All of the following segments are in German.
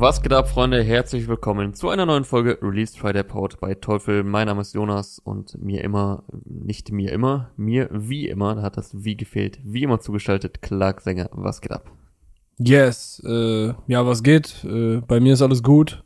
Was geht ab, Freunde? Herzlich willkommen zu einer neuen Folge Released Friday Pod bei Teufel. Mein Name ist Jonas und mir immer, nicht mir immer, mir wie immer, da hat das wie gefehlt, wie immer zugestaltet, Clark Sänger. Was geht ab? Yes, äh, ja, was geht? Äh, bei mir ist alles gut.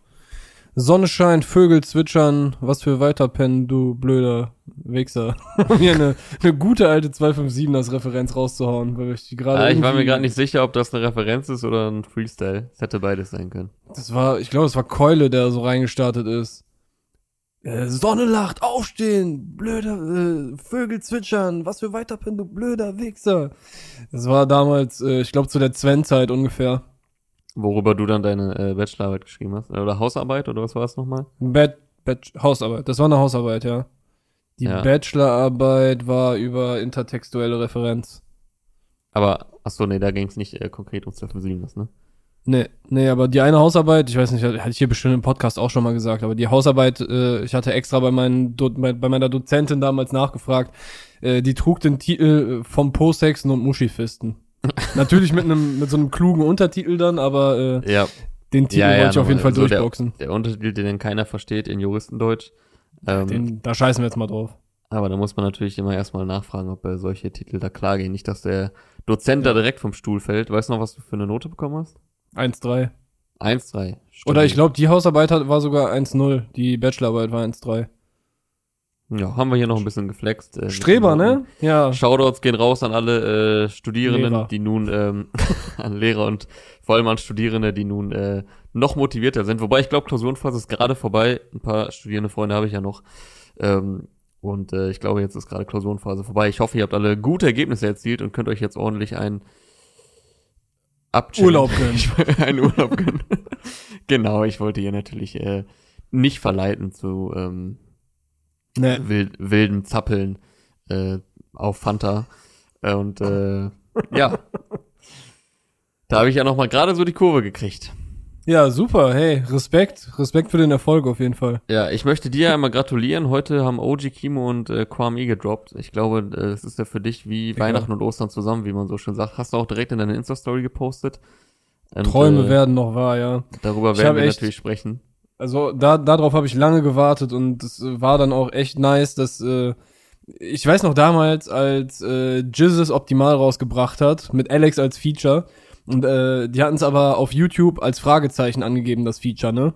Sonne scheint, Vögel zwitschern, was für weiterpennen, du blöder Wichser. um hier eine, eine gute alte 257 als Referenz rauszuhauen, weil ich die gerade. Ah, ich war mir gerade nicht sicher, ob das eine Referenz ist oder ein Freestyle. Es hätte beides sein können. Das war, ich glaube, es war Keule, der so reingestartet ist. Äh, Sonne lacht, aufstehen, blöder äh, Vögel zwitschern, was für weiterpennen, du blöder Wichser. Das war damals, äh, ich glaube, zu der Sven-Zeit ungefähr. Worüber du dann deine äh, Bachelorarbeit geschrieben hast. Oder Hausarbeit oder was war es nochmal? Bad, Bad, Hausarbeit. Das war eine Hausarbeit, ja. Die Ja. Bachelorarbeit war über intertextuelle Referenz. Aber, ach so, nee, da ging es nicht äh, konkret um 257, ne? Nee, nee, aber die eine Hausarbeit, ich weiß nicht, hatte ich hier bestimmt im Podcast auch schon mal gesagt, aber die Hausarbeit, äh, ich hatte extra bei, meinen Do bei, bei meiner Dozentin damals nachgefragt, äh, die trug den Titel äh, vom Posexen und Muschifisten. Natürlich mit einem mit so einem klugen Untertitel dann, aber äh, Ja, den Titel Ja, ja, wollte ich auf jeden Fall so der- durchboxen. der Untertitel, den keiner versteht in Juristendeutsch. Ähm, Den, da scheißen wir jetzt mal drauf. Aber da muss man natürlich immer erstmal nachfragen, ob äh, solche Titel da klar gehen. Nicht, dass der Dozent da direkt vom Stuhl fällt. Weißt du noch, was du für eine Note bekommen hast? 1-3. 1-3. Oder ich glaube, die Hausarbeit hat, war sogar 1-0. Die Bachelorarbeit war 1-3. Ja, haben wir hier noch ein bisschen geflext. Äh, Streber, ne? Ja. Shoutouts gehen raus an alle äh, Studierenden, Lehrer. die nun, ähm, an Lehrer und vor allem an Studierende, die nun äh, noch motivierter sind. Wobei ich glaube, Klausurenphase ist gerade vorbei. Ein paar studierende Freunde habe ich ja noch. Ähm, und äh, ich glaube, jetzt ist gerade Klausurenphase vorbei. Ich hoffe, ihr habt alle gute Ergebnisse erzielt und könnt euch jetzt ordentlich ein abchillen. Urlaub gönnen. Einen Urlaub gönnen. genau, ich wollte hier natürlich äh, nicht verleiten zu ähm, Ne. wild, wilden Zappeln äh, auf Fanta. Äh, Und äh, ja, da habe ich ja noch mal gerade so die Kurve gekriegt. Ja, super. Hey, Respekt. Respekt für den Erfolg auf jeden Fall. Ja, ich möchte dir einmal gratulieren. Heute haben OG Kimo und äh, Kwame gedroppt. Ich glaube, äh, es ist ja für dich wie Ja. Weihnachten und Ostern zusammen, wie man so schön sagt. Hast du auch direkt in deine Insta-Story gepostet. Und, Träume äh, werden noch wahr, ja. Darüber werden wir natürlich sprechen. Also da darauf habe ich lange gewartet und es war dann auch echt nice, dass äh, ich weiß noch damals, als äh, Jizzes Optimal rausgebracht hat mit Alex als Feature und äh, die hatten es aber auf YouTube als Fragezeichen angegeben, das Feature, ne?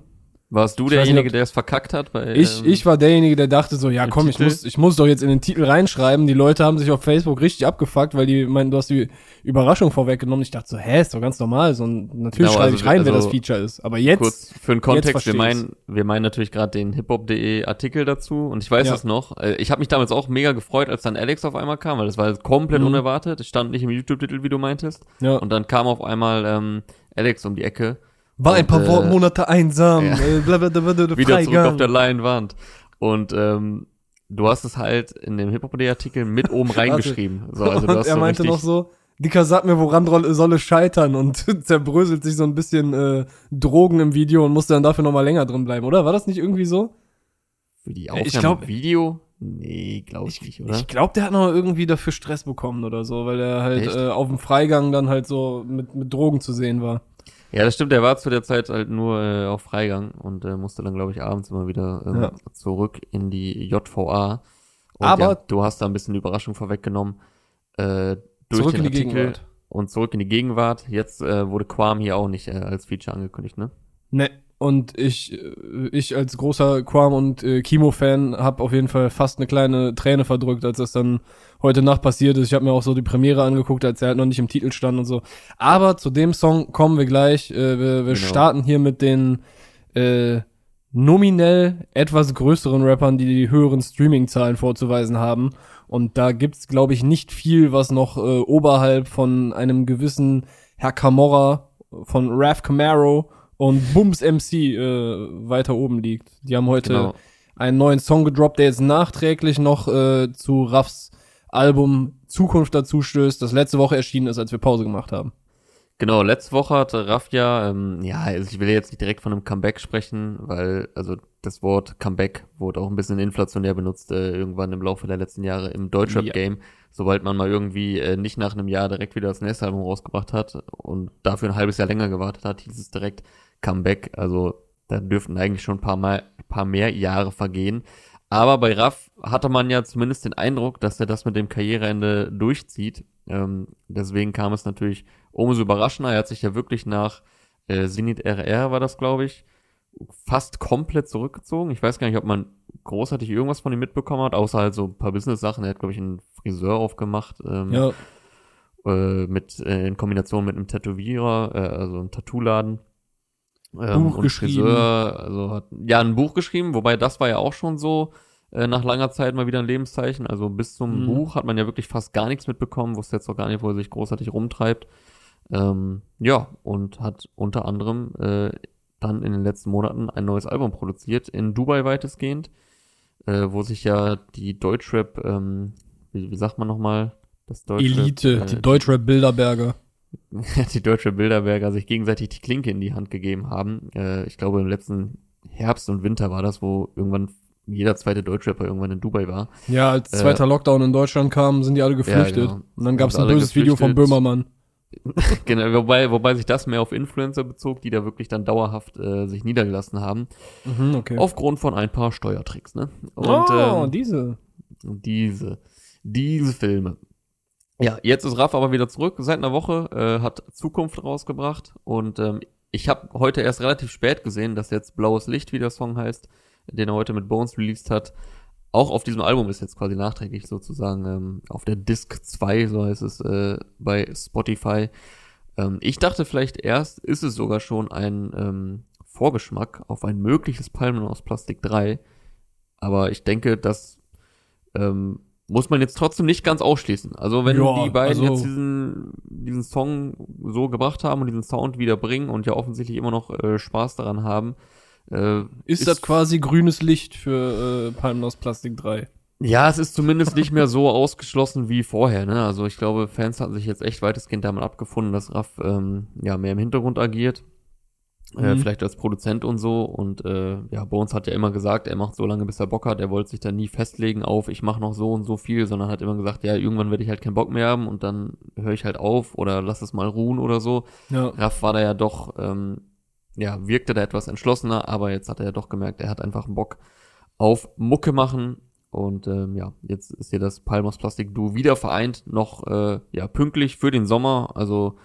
Warst du Ich nicht, derjenige, der es verkackt hat? Bei, Ich, ähm, ich war derjenige, der dachte so, ja komm, ich muss, ich muss doch jetzt in den Titel reinschreiben. Die Leute haben sich auf Facebook richtig abgefuckt, weil die meinten, du hast die Überraschung vorweggenommen. Ich dachte so, hä, ist doch ganz normal. So, natürlich Genau, schreibe also ich rein, wer also das Feature ist. Aber jetzt, Kurz für den Kontext, wir meinen, wir meinen natürlich gerade den hiphop.de Artikel dazu und ich weiß Ja. das noch. Äh, Ich habe mich damals auch mega gefreut, als dann Alex auf einmal kam, weil das war komplett Mhm. unerwartet. Es stand nicht im YouTube-Titel, wie du meintest. ja, Und dann kam auf einmal ähm, Alex um die Ecke, war ein und, paar äh, Monate einsam, ja. äh, blablabla, wieder zurück auf der Leinwand. Und ähm, du hast es halt in dem hiphop.de Artikel mit oben reingeschrieben. So, also du und hast er so meinte noch so, Dicker, sag mir, woran soll es scheitern? Und zerbröselt sich so ein bisschen äh, Drogen im Video und musste dann dafür nochmal länger drin bleiben, oder? War das nicht irgendwie so? für die ich Aufnahme glaub- im Video? Nee, glaube ich, nicht, oder? Ich glaube, der hat noch irgendwie dafür Stress bekommen oder so, weil er halt Echt? äh, auf dem Freigang dann halt so mit, mit Drogen zu sehen war. Ja, das stimmt, der war zu der Zeit halt nur äh, auf Freigang und äh, musste dann, glaube ich, abends immer wieder ähm, Ja. zurück in die JVA. Und Aber- ja, du hast da ein bisschen Überraschung vorweggenommen. Äh, durch Zurück den in die Artikel Gegenwart. und zurück in die Gegenwart. Jetzt äh, wurde Quam hier auch nicht äh, als Feature angekündigt, ne? Ne, und ich, äh, ich als großer Quam und äh, Kimo-Fan habe auf jeden Fall fast eine kleine Träne verdrückt, als das dann heute Nacht passiert ist. Ich habe mir auch so die Premiere angeguckt, als er halt noch nicht im Titel stand und so. Aber zu dem Song kommen wir gleich. Äh, wir wir Genau. starten hier mit den äh, nominell etwas größeren Rappern, die die höheren Streaming-Zahlen vorzuweisen haben. Und da gibt's, glaube ich, nicht viel, was noch äh, oberhalb von einem gewissen Herr Camorra von Raf Camaro und Booms MC äh, weiter oben liegt. Die haben heute Genau. einen neuen Song gedroppt, der jetzt nachträglich noch äh, zu Raffs Album Zukunft dazu stößt, das letzte Woche erschienen ist, als wir Pause gemacht haben. Genau, letzte Woche hatte Raffia, ähm, ja, also ich will jetzt nicht direkt von einem Comeback sprechen, weil, also das Wort Comeback wurde auch ein bisschen inflationär benutzt, äh, irgendwann im Laufe der letzten Jahre im Deutschrap-Game. Sobald man mal irgendwie äh, nicht nach einem Jahr direkt wieder das nächste Album rausgebracht hat und dafür ein halbes Jahr länger gewartet hat, hieß es direkt Comeback. Also da dürften eigentlich schon ein paar, mal, paar mehr Jahre vergehen. Aber bei Raff hatte man ja zumindest den Eindruck, dass er das mit dem Karriereende durchzieht. Ähm, deswegen kam es natürlich umso überraschender. Er hat sich ja wirklich nach äh, Zenit RR war das, glaube ich, fast komplett zurückgezogen. Ich weiß gar nicht, ob man großartig irgendwas von ihm mitbekommen hat, außer halt so ein paar Business-Sachen. Er hat, glaube ich, einen Friseur aufgemacht. Ähm, Ja, äh, mit äh, in Kombination mit einem Tätowierer, äh, also einem Tattoo-Laden. Buch und geschrieben. Friseur, also hat ja ein Buch geschrieben, wobei das war ja auch schon so äh, nach langer Zeit mal wieder ein Lebenszeichen. Also bis zum Mhm. Buch hat man ja wirklich fast gar nichts mitbekommen, wusste jetzt auch gar nicht, wo er sich großartig rumtreibt. Ähm, ja, und hat unter anderem äh, dann in den letzten Monaten ein neues Album produziert, in Dubai weitestgehend, äh, wo sich ja die Deutschrap, ähm, wie, wie sagt man nochmal? Das Deutschrap, Elite, äh, die Deutschrap Bilderberger. die deutsche Bilderberger sich gegenseitig die Klinke in die Hand gegeben haben. Äh, ich glaube, im letzten Herbst und Winter war das, wo irgendwann jeder zweite Deutschrapper irgendwann in Dubai war. Ja, als Äh, zweiter Lockdown in Deutschland kam, sind die alle geflüchtet. genau. Und dann gab's Sind ein böses Video von. Böhmermann. genau, wobei, wobei sich das mehr auf Influencer bezog, die da wirklich dann dauerhaft äh, sich niedergelassen haben. Mhm, okay. Aufgrund von ein paar Steuertricks, ne? Und oh, ähm, diese. diese, diese Filme. Ja, jetzt ist Raff aber wieder zurück. Seit einer Woche äh, hat Zukunft rausgebracht und ähm, ich habe heute erst relativ spät gesehen, dass jetzt Blaues Licht, wie der Song heißt, den er heute mit Bones released hat, auch auf diesem Album ist jetzt quasi nachträglich sozusagen ähm, auf der Disc 2, so heißt es äh, bei Spotify. Ähm, ich dachte vielleicht erst, ist es sogar schon ein ähm, Vorgeschmack auf ein mögliches Palmen aus Plastik 3. Aber ich denke, das ähm, muss man jetzt trotzdem nicht ganz ausschließen. Also wenn Ja, die beiden also- jetzt diesen, diesen Song so gebracht haben und diesen Sound wieder bringen und ja offensichtlich immer noch äh, Spaß daran haben, äh, Ist, das quasi grünes Licht für äh, Palmen aus Plastik 3? Ja, es ist zumindest nicht mehr so ausgeschlossen wie vorher. Ne? Also ich glaube, Fans hatten sich jetzt echt weitestgehend damit abgefunden, dass Raff ähm, ja mehr im Hintergrund agiert. Äh, Mhm. vielleicht als Produzent und so. Und äh, ja, Bones hat ja immer gesagt, er macht so lange, bis er Bock hat. Er wollte sich da nie festlegen auf, ich mache noch so und so viel, sondern hat immer gesagt, ja, irgendwann werde ich halt keinen Bock mehr haben und dann höre ich halt auf oder lass es mal ruhen oder so. Ja. Raff war da ja doch, ähm, ja, wirkte da etwas entschlossener, aber jetzt hat er ja doch gemerkt, er hat einfach einen Bock auf Mucke machen. Und ähm, ja, jetzt ist hier das Palmos Plastik Duo wieder vereint, noch äh, ja pünktlich für den Sommer. Also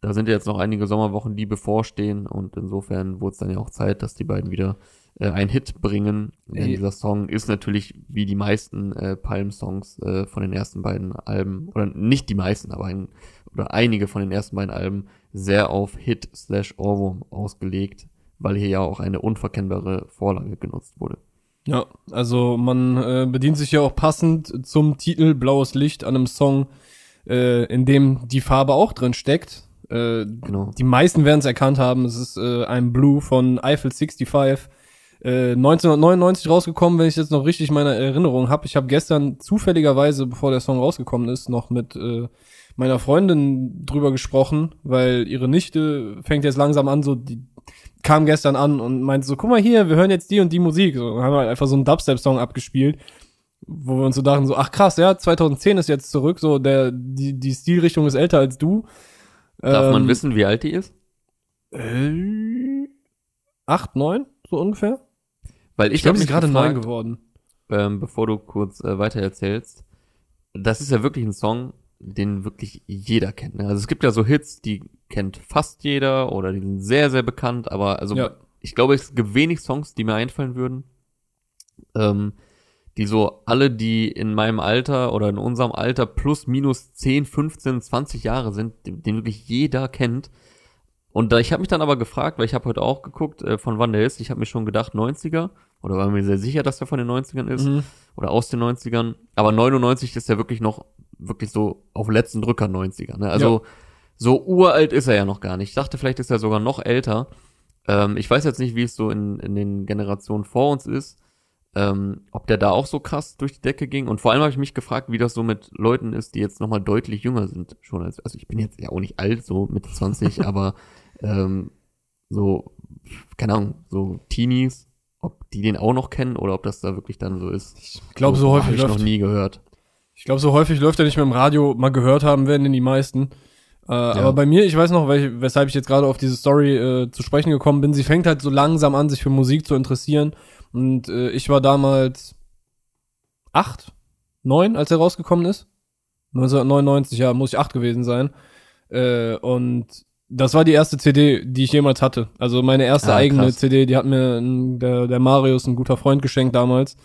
da sind ja jetzt noch einige Sommerwochen, die bevorstehen und insofern wurde es dann ja auch Zeit, dass die beiden wieder äh, einen Hit bringen. Denn Ey. dieser Song ist natürlich wie die meisten äh, Palm-Songs äh, von den ersten beiden Alben, oder nicht die meisten, aber ein, oder einige von den ersten beiden Alben sehr auf Hit slash Ohrwurm ausgelegt, weil hier ja auch eine unverkennbare Vorlage genutzt wurde. Ja, also man äh, bedient sich ja auch passend zum Titel Blaues Licht an einem Song, äh, in dem die Farbe auch drin steckt. Äh, Genau. die meisten werden es erkannt haben. Es ist äh, ein Blue von Eiffel 65. Äh, 1999 rausgekommen, wenn ich jetzt noch richtig meine Erinnerung habe. Ich habe gestern zufälligerweise, bevor der Song rausgekommen ist, noch mit äh, meiner Freundin drüber gesprochen, weil ihre Nichte fängt jetzt langsam an, so die kam gestern an und meinte so, guck mal hier, wir hören jetzt die und die Musik. So, haben halt einfach so einen Dubstep-Song abgespielt, wo wir uns so dachten, so, ach krass, ja, 2010 ist jetzt zurück, so der, die, die Stilrichtung ist älter als du. Darf man Ähm, wissen, wie alt die ist? Äh, acht, neun, so ungefähr. Weil ich, Ich glaube, sie ist gerade neun geworden. ähm, bevor du kurz äh, weiter erzählst. Das ist ja wirklich ein Song, den wirklich jeder kennt. Ne? Also es gibt ja so Hits, die kennt fast jeder oder die sind sehr, sehr bekannt, aber also Ja. ich glaube, es gibt wenig Songs, die mir einfallen würden, ähm, die so alle, die in meinem Alter oder in unserem Alter plus minus 10, 15, 20 Jahre sind, den, wirklich jeder kennt. Und da, ich habe mich dann aber gefragt, weil ich habe heute auch geguckt, äh, von wann der ist. Ich habe mir schon gedacht 90er oder war mir sehr sicher, dass der von den 90ern ist Mhm. oder aus den 90ern. Aber 99 ist ja wirklich noch, wirklich so auf letzten Drücker 90er. Ne? Also so uralt ist er ja noch gar nicht. Ich dachte, vielleicht ist er sogar noch älter. Ähm, ich weiß jetzt nicht, wie es so in, in den Generationen vor uns ist. Ähm, ob der da auch so krass durch die Decke ging. Und vor allem habe ich mich gefragt, wie das so mit Leuten ist, die jetzt nochmal deutlich jünger sind. Schon als, also ich bin jetzt ja auch nicht alt, so Mitte 20, aber ähm, so, keine Ahnung, so Teenies, ob die den auch noch kennen oder ob das da wirklich dann so ist. Ich glaube, so häufig Hab ich läuft noch nie gehört. Ich glaube, so häufig läuft er nicht mehr im Radio. Mal gehört haben werden den die meisten. Äh, Aber bei mir, ich weiß noch, welch, weshalb ich jetzt gerade auf diese Story äh, zu sprechen gekommen bin. Sie fängt halt so langsam an, sich für Musik zu interessieren. Und äh, ich war damals acht, neun, als er rausgekommen ist. 1999, ja, muss ich acht gewesen sein. Äh, und das war die erste CD, die ich jemals hatte. Also meine erste Ah, eigene krass. CD, die hat mir ein, der, der Marius, ein guter Freund, geschenkt damals.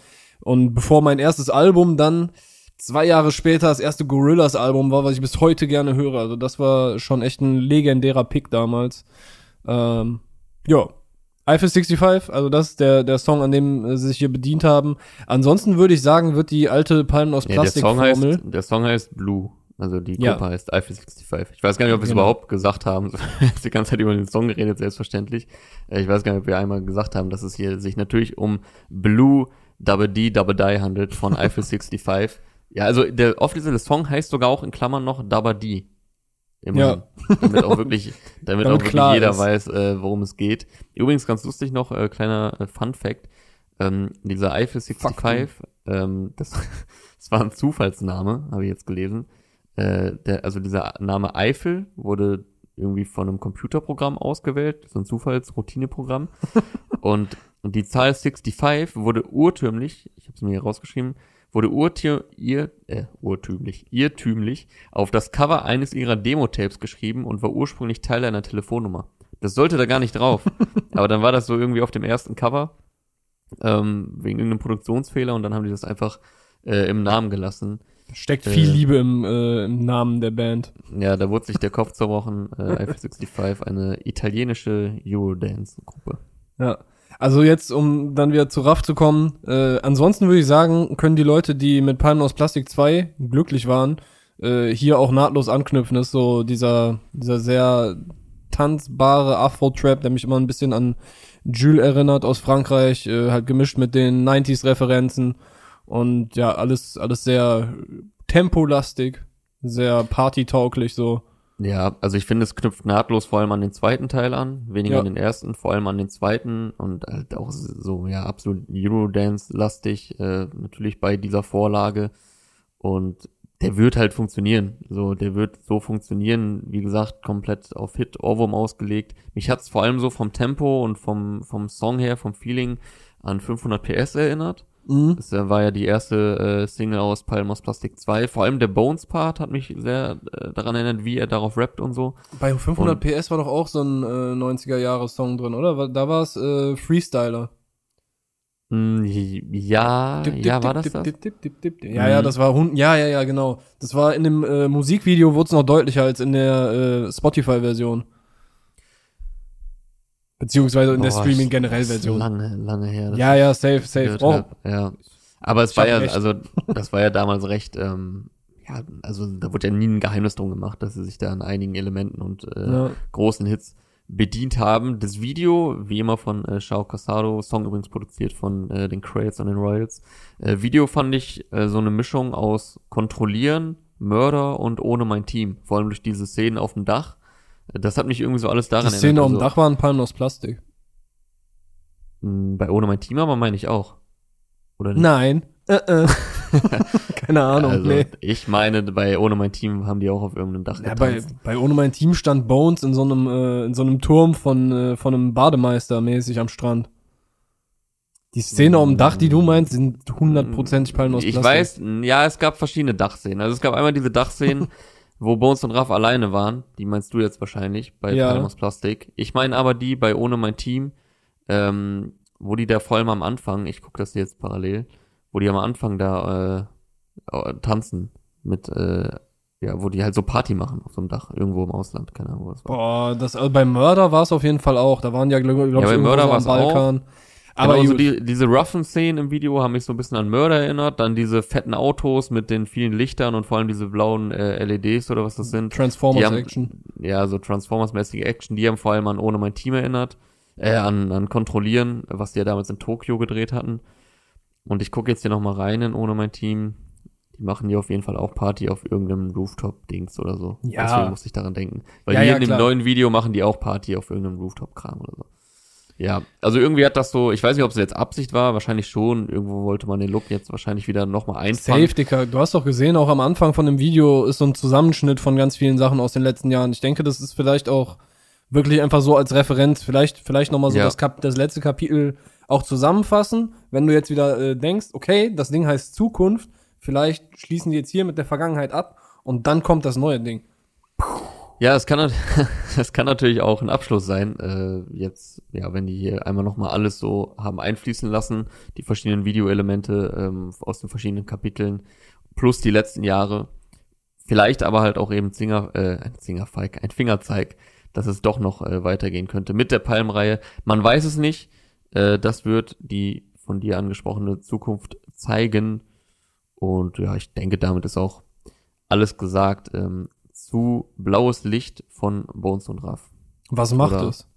Und bevor mein erstes Album dann zwei Jahre später das erste Gorillaz-Album war, was ich bis heute gerne höre. Also das war schon echt ein legendärer Pick damals. Ähm, ja. Eiffel 65, also das ist der, der Song, an dem äh, sie sich hier bedient haben. Ansonsten würde ich sagen, wird die alte Palmen aus Ja, der Song heißt, Plastik-Formel. der Song heißt Blue. Also die Ja. Gruppe heißt Eiffel 65. Ich weiß gar nicht, ob wir es Genau. überhaupt gesagt haben. Wir haben jetzt die ganze Zeit über den Song geredet, selbstverständlich. Äh, Ich weiß gar nicht, ob wir einmal gesagt haben, dass es hier sich natürlich um Blue Double D Double Die handelt von Eiffel 65. Ja, also der offizielle Song heißt sogar auch in Klammern noch Double D. Immerhin. Damit auch wirklich, damit, Damit auch wirklich jeder ist. weiß, äh, worum es geht. Übrigens ganz lustig noch, äh, kleiner äh, Fun Fact. Ähm, dieser Eiffel 65, ähm, das, das war ein Zufallsname, habe ich jetzt gelesen. Äh, der, also dieser Name Eiffel wurde irgendwie von einem Computerprogramm ausgewählt, so ein Zufallsroutineprogramm. und, und die Zahl 65 wurde urtümlich, ich habe es mir hier rausgeschrieben, wurde urtür, äh, urtümlich, irrtümlich auf das Cover eines ihrer Demo-Tapes geschrieben und war ursprünglich Teil einer Telefonnummer. Das sollte da gar nicht drauf. Aber dann war das so irgendwie auf dem ersten Cover, ähm, wegen irgendeinem Produktionsfehler und dann haben die das einfach äh, im Namen gelassen. Steckt viel Äh. Liebe im, äh, im Namen der Band. Ja, da wurde sich der Kopf zerbrochen. Äh, Eiffel 65, eine italienische Eurodance-Gruppe. Ja. Also jetzt, um dann wieder zu Raff zu kommen, äh, ansonsten würde ich sagen, können die Leute, die mit Palmen aus Plastik 2 glücklich waren, äh, hier auch nahtlos anknüpfen. Das ist so dieser, dieser sehr tanzbare Afro-Trap, der mich immer ein bisschen an Jules erinnert aus Frankreich, äh, halt gemischt mit den 90s-Referenzen und ja, alles, alles sehr tempolastig, sehr partytauglich so. Ja, also ich finde, es knüpft nahtlos vor allem an den zweiten Teil an, weniger Ja. an den ersten, vor allem an den zweiten und halt auch so, ja, absolut Eurodance-lastig, äh, natürlich bei dieser Vorlage. Und der wird halt funktionieren. So, der wird so funktionieren, wie gesagt, komplett auf Hit, Ohrwurm ausgelegt. Mich hat's vor allem so vom Tempo und vom, vom Song her, vom Feeling an 500 PS erinnert. Mhm. Das war ja die erste äh, Single aus Palm aus Plastik 2. Vor allem der Bones-Part hat mich sehr äh, daran erinnert, wie er darauf rappt und so. Bei 500 Und- PS war doch auch so ein äh, 90er-Jahre-Song drin, oder? Da war es äh, Freestyler. Mm, ja, Dip, dip, ja, war das dip, das? dip, dip. Ja, Mhm. ja, das war ja, ja, ja, genau. Das war in dem äh, Musikvideo wurde es noch deutlicher als in der äh, Spotify-Version. Beziehungsweise in der Boah, Streaming das generell ist Version. Lange, lange her. Ja, ja, safe, safe. Oh. Ja. Aber es Ich war ja, recht. also, das war ja damals recht, ähm, ja, also da wurde ja nie ein Geheimnis drum gemacht, dass sie sich da an einigen Elementen und äh, ja. großen Hits bedient haben. Das Video, wie immer von äh, Shao Casado, Song übrigens produziert von äh, den Crates und den Royals. Äh, Video fand ich äh, so eine Mischung aus Kontrollieren, Mörder und ohne mein Team. Vor allem durch diese Szenen auf dem Dach. Das hat mich irgendwie so alles daran Die Szene auf dem also, Dach waren Palmen aus Plastik. mh, Bei ohne mein Team aber meine ich auch. Oder nicht? Nein. Äh, äh. Keine Ahnung, also, nee. ich meine, bei ohne mein Team haben die auch auf irgendeinem Dach Ja, bei, getanzt. bei Ohne mein Team stand Bones in so einem, äh, in so einem Turm von, äh, von einem Bademeister mäßig am Strand. Die Szene auf dem Dach, die du meinst, sind hundertprozentig Palmen aus Ich Plastik. weiß, ja, es gab verschiedene Dachszenen. Also es gab einmal diese Dachszenen, wo Bones und Raff alleine waren. Die meinst du jetzt wahrscheinlich bei Ja. Palm aus Plastik. Ich meine aber die bei Ohne mein Team, ähm, wo die da vor allem am Anfang, ich gucke das jetzt parallel, wo die am Anfang da äh, äh, tanzen mit, äh, ja, wo die halt so Party machen auf so einem Dach, irgendwo im Ausland, keine Ahnung, wo das war. Boah, das, also bei Mörder war es auf jeden Fall auch. Da waren ja, glaube glaub Ja, ich, irgendwo so am war's auch. Aber Aber so gut. die, diese roughen Szenen im Video haben mich so ein bisschen an Mörder erinnert. Dann diese fetten Autos mit den vielen Lichtern und vor allem diese blauen äh, LEDs oder was das sind. Transformers haben- Action. Ja, so Transformers-mäßige Action. Die haben vor allem an Ohne mein Team erinnert. Äh, an, an Kontrollieren, was die ja damals in Tokio gedreht hatten. Und ich gucke jetzt hier nochmal rein in Ohne mein Team. Die machen hier auf jeden Fall auch Party auf irgendeinem Rooftop-Dings oder so. Ja. Deswegen musste ich daran denken. Weil Ja, hier ja, in dem klar. neuen Video machen die auch Party auf irgendeinem Rooftop-Kram oder so. Ja, also irgendwie hat das so, ich weiß nicht, ob es jetzt Absicht war, wahrscheinlich schon. Irgendwo wollte man den Look jetzt wahrscheinlich wieder nochmal einfangen. Safe, Dicker. Du hast doch gesehen, auch am Anfang von dem Video ist so ein Zusammenschnitt von ganz vielen Sachen aus den letzten Jahren. Ich denke, das ist vielleicht auch wirklich einfach so als Referenz, vielleicht, vielleicht nochmal so Ja. das, Kap das letzte Kapitel auch zusammenfassen. Wenn du jetzt wieder äh, denkst, okay, das Ding heißt Zukunft, vielleicht schließen die jetzt hier mit der Vergangenheit ab und dann kommt das neue Ding. Ja, es kann, es kann natürlich auch ein Abschluss sein. Äh, jetzt, ja, wenn die hier einmal nochmal alles so haben einfließen lassen, die verschiedenen Videoelemente ähm, aus den verschiedenen Kapiteln, plus die letzten Jahre. Vielleicht aber halt auch eben Zinger, äh, ein Zingerfeig, ein Fingerzeig, dass es doch noch äh, weitergehen könnte mit der Palmreihe. Man weiß es nicht. Äh, das wird die von dir angesprochene Zukunft zeigen. Und ja, ich denke, damit ist auch alles gesagt. Ähm, zu Blaues Licht von Bones und Raff. Was macht Oder- es?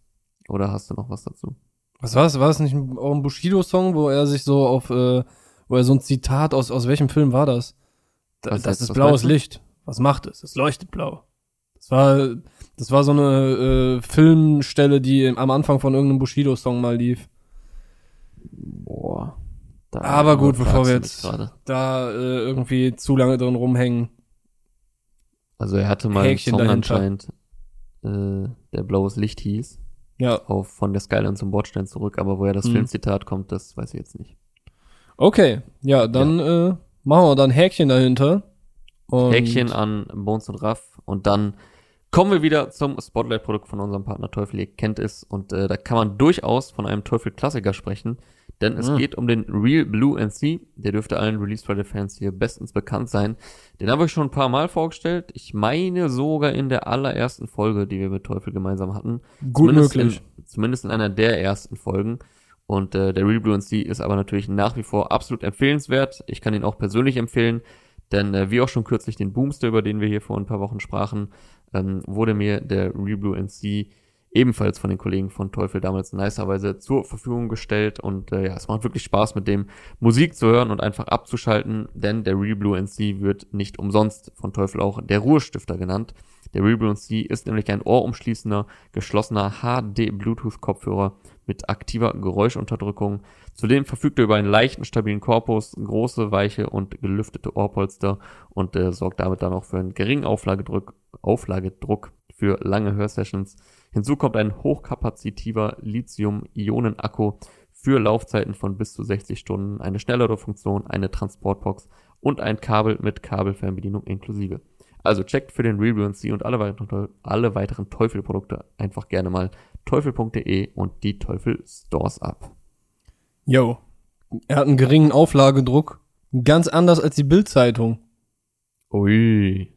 Oder hast du noch was dazu? Was war es? War es nicht auch ein Bushido-Song, wo er sich so auf, äh, wo er so ein Zitat aus, aus welchem Film war das? Da, das jetzt? ist blaues? Licht. Was macht es? Es leuchtet blau. Das war, das war so eine äh, Filmstelle, die am Anfang von irgendeinem Bushido-Song mal lief. Boah. Aber gut, bevor wir jetzt da äh, irgendwie zu lange drin rumhängen. Also er hatte mal Häkchen einen Song dahinter. anscheinend, äh, der Blaues Licht hieß, Ja, auf von der Skyline zum Bordstein zurück, aber woher das Mhm. Filmzitat kommt, das weiß ich jetzt nicht. okay. Ja, dann Äh, machen wir dann Häkchen dahinter. Und Häkchen an Bones und Raff und dann kommen wir wieder zum Spotlight-Produkt von unserem Partner Teufel. Ihr kennt es und äh, da kann man durchaus von einem Teufel-Klassiker sprechen, denn es Mhm. geht um den Real Blue NC. Der dürfte allen Release Friday-Fans hier bestens bekannt sein. Den habe ich schon ein paar Mal vorgestellt. Ich meine sogar in der allerersten Folge, die wir mit Teufel gemeinsam hatten. Gut Zumindest möglich. In, zumindest in einer der ersten Folgen. Und äh, der Real Blue NC ist aber natürlich nach wie vor absolut empfehlenswert. Ich kann ihn auch persönlich empfehlen, denn äh, wie auch schon kürzlich den Boomster, über den wir hier vor ein paar Wochen sprachen, ähm, wurde mir der Real Blue NC ebenfalls von den Kollegen von Teufel damals nicerweise zur Verfügung gestellt und äh, ja, es macht wirklich Spaß mit dem Musik zu hören und einfach abzuschalten, denn der Real Blue NC wird nicht umsonst von Teufel auch der Ruhestifter genannt. Der Real Blue NC ist nämlich ein ohrumschließender, geschlossener HD-Bluetooth-Kopfhörer mit aktiver Geräuschunterdrückung. Zudem verfügt er über einen leichten, stabilen Korpus, große, weiche und gelüftete Ohrpolster und äh, sorgt damit dann auch für einen geringen Auflagedruck, Auflagedruck für lange Hörsessions. Hinzu kommt ein hochkapazitiver Lithium-Ionen-Akku für Laufzeiten von bis zu 60 Stunden, eine schnellere Funktion, eine Transportbox und ein Kabel mit Kabelfernbedienung inklusive. Also checkt für den Real C und alle weiteren, alle weiteren Teufel-Produkte einfach gerne mal teufel.de und die Teufel Stores ab. Yo. Er hat einen geringen Auflagedruck. Ganz anders als die Bild-Zeitung. Ui.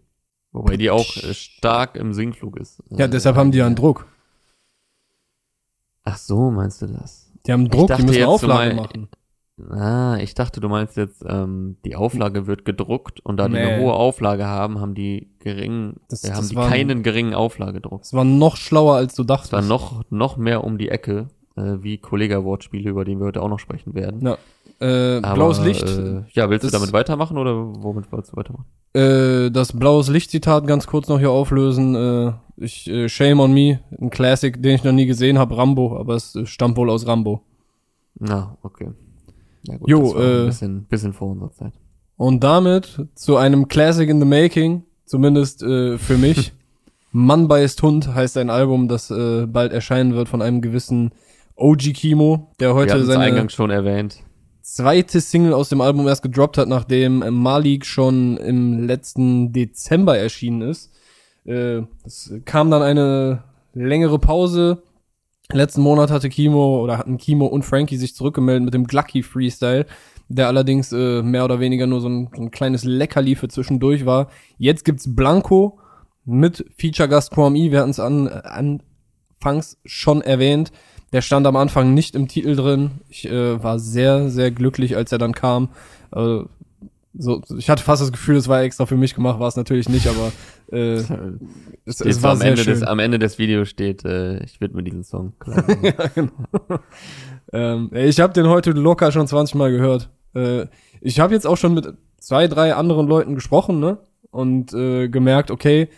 Wobei die auch äh, stark im Sinkflug ist. Ja, deshalb haben die ja einen Druck. Ach so, meinst du das? Die haben Druck, die müssen jetzt, du Auflage mein- machen. Ah, ich dachte, du meinst jetzt, ähm, die Auflage wird gedruckt und da die Nee. eine hohe Auflage haben, haben die geringen, Das- äh, haben das die war- keinen geringen Auflagedruck. Das war noch schlauer, als du dachtest. Es war noch, noch mehr um die Ecke, äh, wie Kollega-Wortspiele, über die wir heute auch noch sprechen werden. Ja. Äh, Aber, blaues Licht. Äh, ja, willst Das- du damit weitermachen oder womit wolltest du weitermachen? Äh, das blaues Licht-Zitat ganz kurz noch hier auflösen. Äh, ich, äh, Shame on Me, ein Classic, den ich noch nie gesehen habe, Rambo, aber es stammt wohl aus Rambo. Na, okay. Ja gut, Jo, äh, ein bisschen, bisschen vor unserer Zeit. Und damit zu einem Classic in the Making, zumindest äh, für mich. Mann beißt Hund heißt ein Album, das äh, bald erscheinen wird von einem gewissen OG Kimo, der heute seine eingangs schon erwähnt. zweite Single aus dem Album erst gedroppt hat, nachdem Malik schon im letzten Dezember erschienen ist. Äh, es kam dann eine längere Pause. Letzten Monat hatte Kimo oder hatten Kimo und Frankie sich zurückgemeldet mit dem Glucky Freestyle, der allerdings äh, mehr oder weniger nur so ein, so ein kleines Leckerli für zwischendurch war. Jetzt gibt's Blanco mit Feature-Gast Kwame. Wir hatten es an, anfangs schon erwähnt. Der stand am Anfang nicht im Titel drin. Ich äh, war sehr, sehr glücklich, als er dann kam. Äh, so, ich hatte fast das Gefühl, es war extra für mich gemacht, war es natürlich nicht, aber äh, es, es war am, sehr Ende schön. des, am Ende des Videos steht, äh, ich widme diesen Song. Klar. ja, genau. ähm, ich habe den heute locker schon 20 Mal gehört. Äh, ich habe jetzt auch schon mit zwei, drei anderen Leuten gesprochen, ne? Und äh, gemerkt, okay,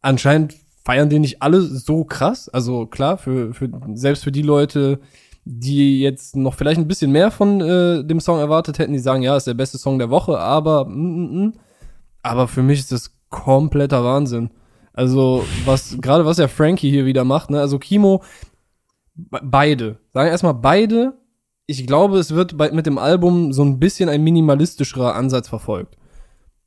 anscheinend feiern den nicht alle so krass. Also klar, für, für selbst für die Leute, die jetzt noch vielleicht ein bisschen mehr von äh, dem Song erwartet hätten, die sagen, ja, ist der beste Song der Woche, aber mm, mm, mm. aber für mich ist das kompletter Wahnsinn. Also, was gerade was ja Frankie hier wieder macht, ne? Also Kimo beide. Sagen erstmal beide. Ich glaube, es wird bei, mit dem Album so ein bisschen ein minimalistischerer Ansatz verfolgt.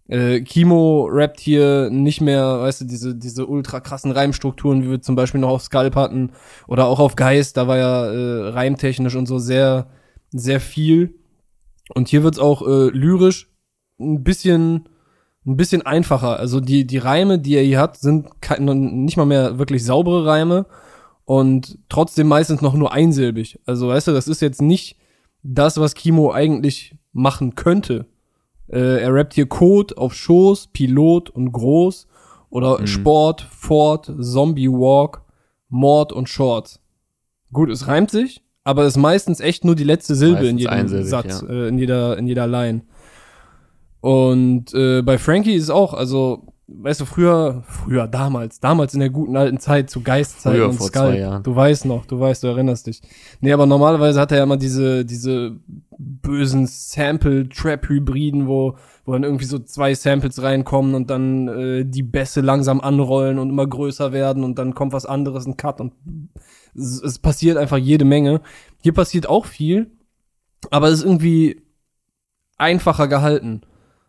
Äh, Kimo rappt hier nicht mehr, weißt du, diese, diese ultra krassen Reimstrukturen, wie wir zum Beispiel noch auf Sculp hatten oder auch auf Geist, da war ja äh, reimtechnisch und so sehr, sehr viel. Und hier wird's auch äh, lyrisch ein bisschen, ein bisschen einfacher. Also die, die Reime, die er hier hat, sind kein, nicht mal mehr wirklich saubere Reime und trotzdem meistens noch nur einsilbig. Also weißt du, das ist jetzt nicht das, was Kimo eigentlich machen könnte. Äh, er rappt hier Code auf Schoß, Pilot und Groß oder mhm. Sport, Ford, Zombie Walk, Mord und Shorts. Gut, es reimt sich, aber es ist meistens echt nur die letzte Silbe in jedem Satz, ja. äh, in jeder in jeder Line. Und äh, bei Frankie ist es auch, also weißt du, früher, früher, damals, damals in der guten alten Zeit zu Geistzeit und Skull. Du weißt noch, du weißt, du erinnerst dich. Nee, aber normalerweise hat er ja immer diese, diese bösen Sample-Trap-Hybriden, wo, wo dann irgendwie so zwei Samples reinkommen und dann äh, die Bässe langsam anrollen und immer größer werden und dann kommt was anderes, ein Cut und es, es passiert einfach jede Menge. Hier passiert auch viel, aber es ist irgendwie einfacher gehalten.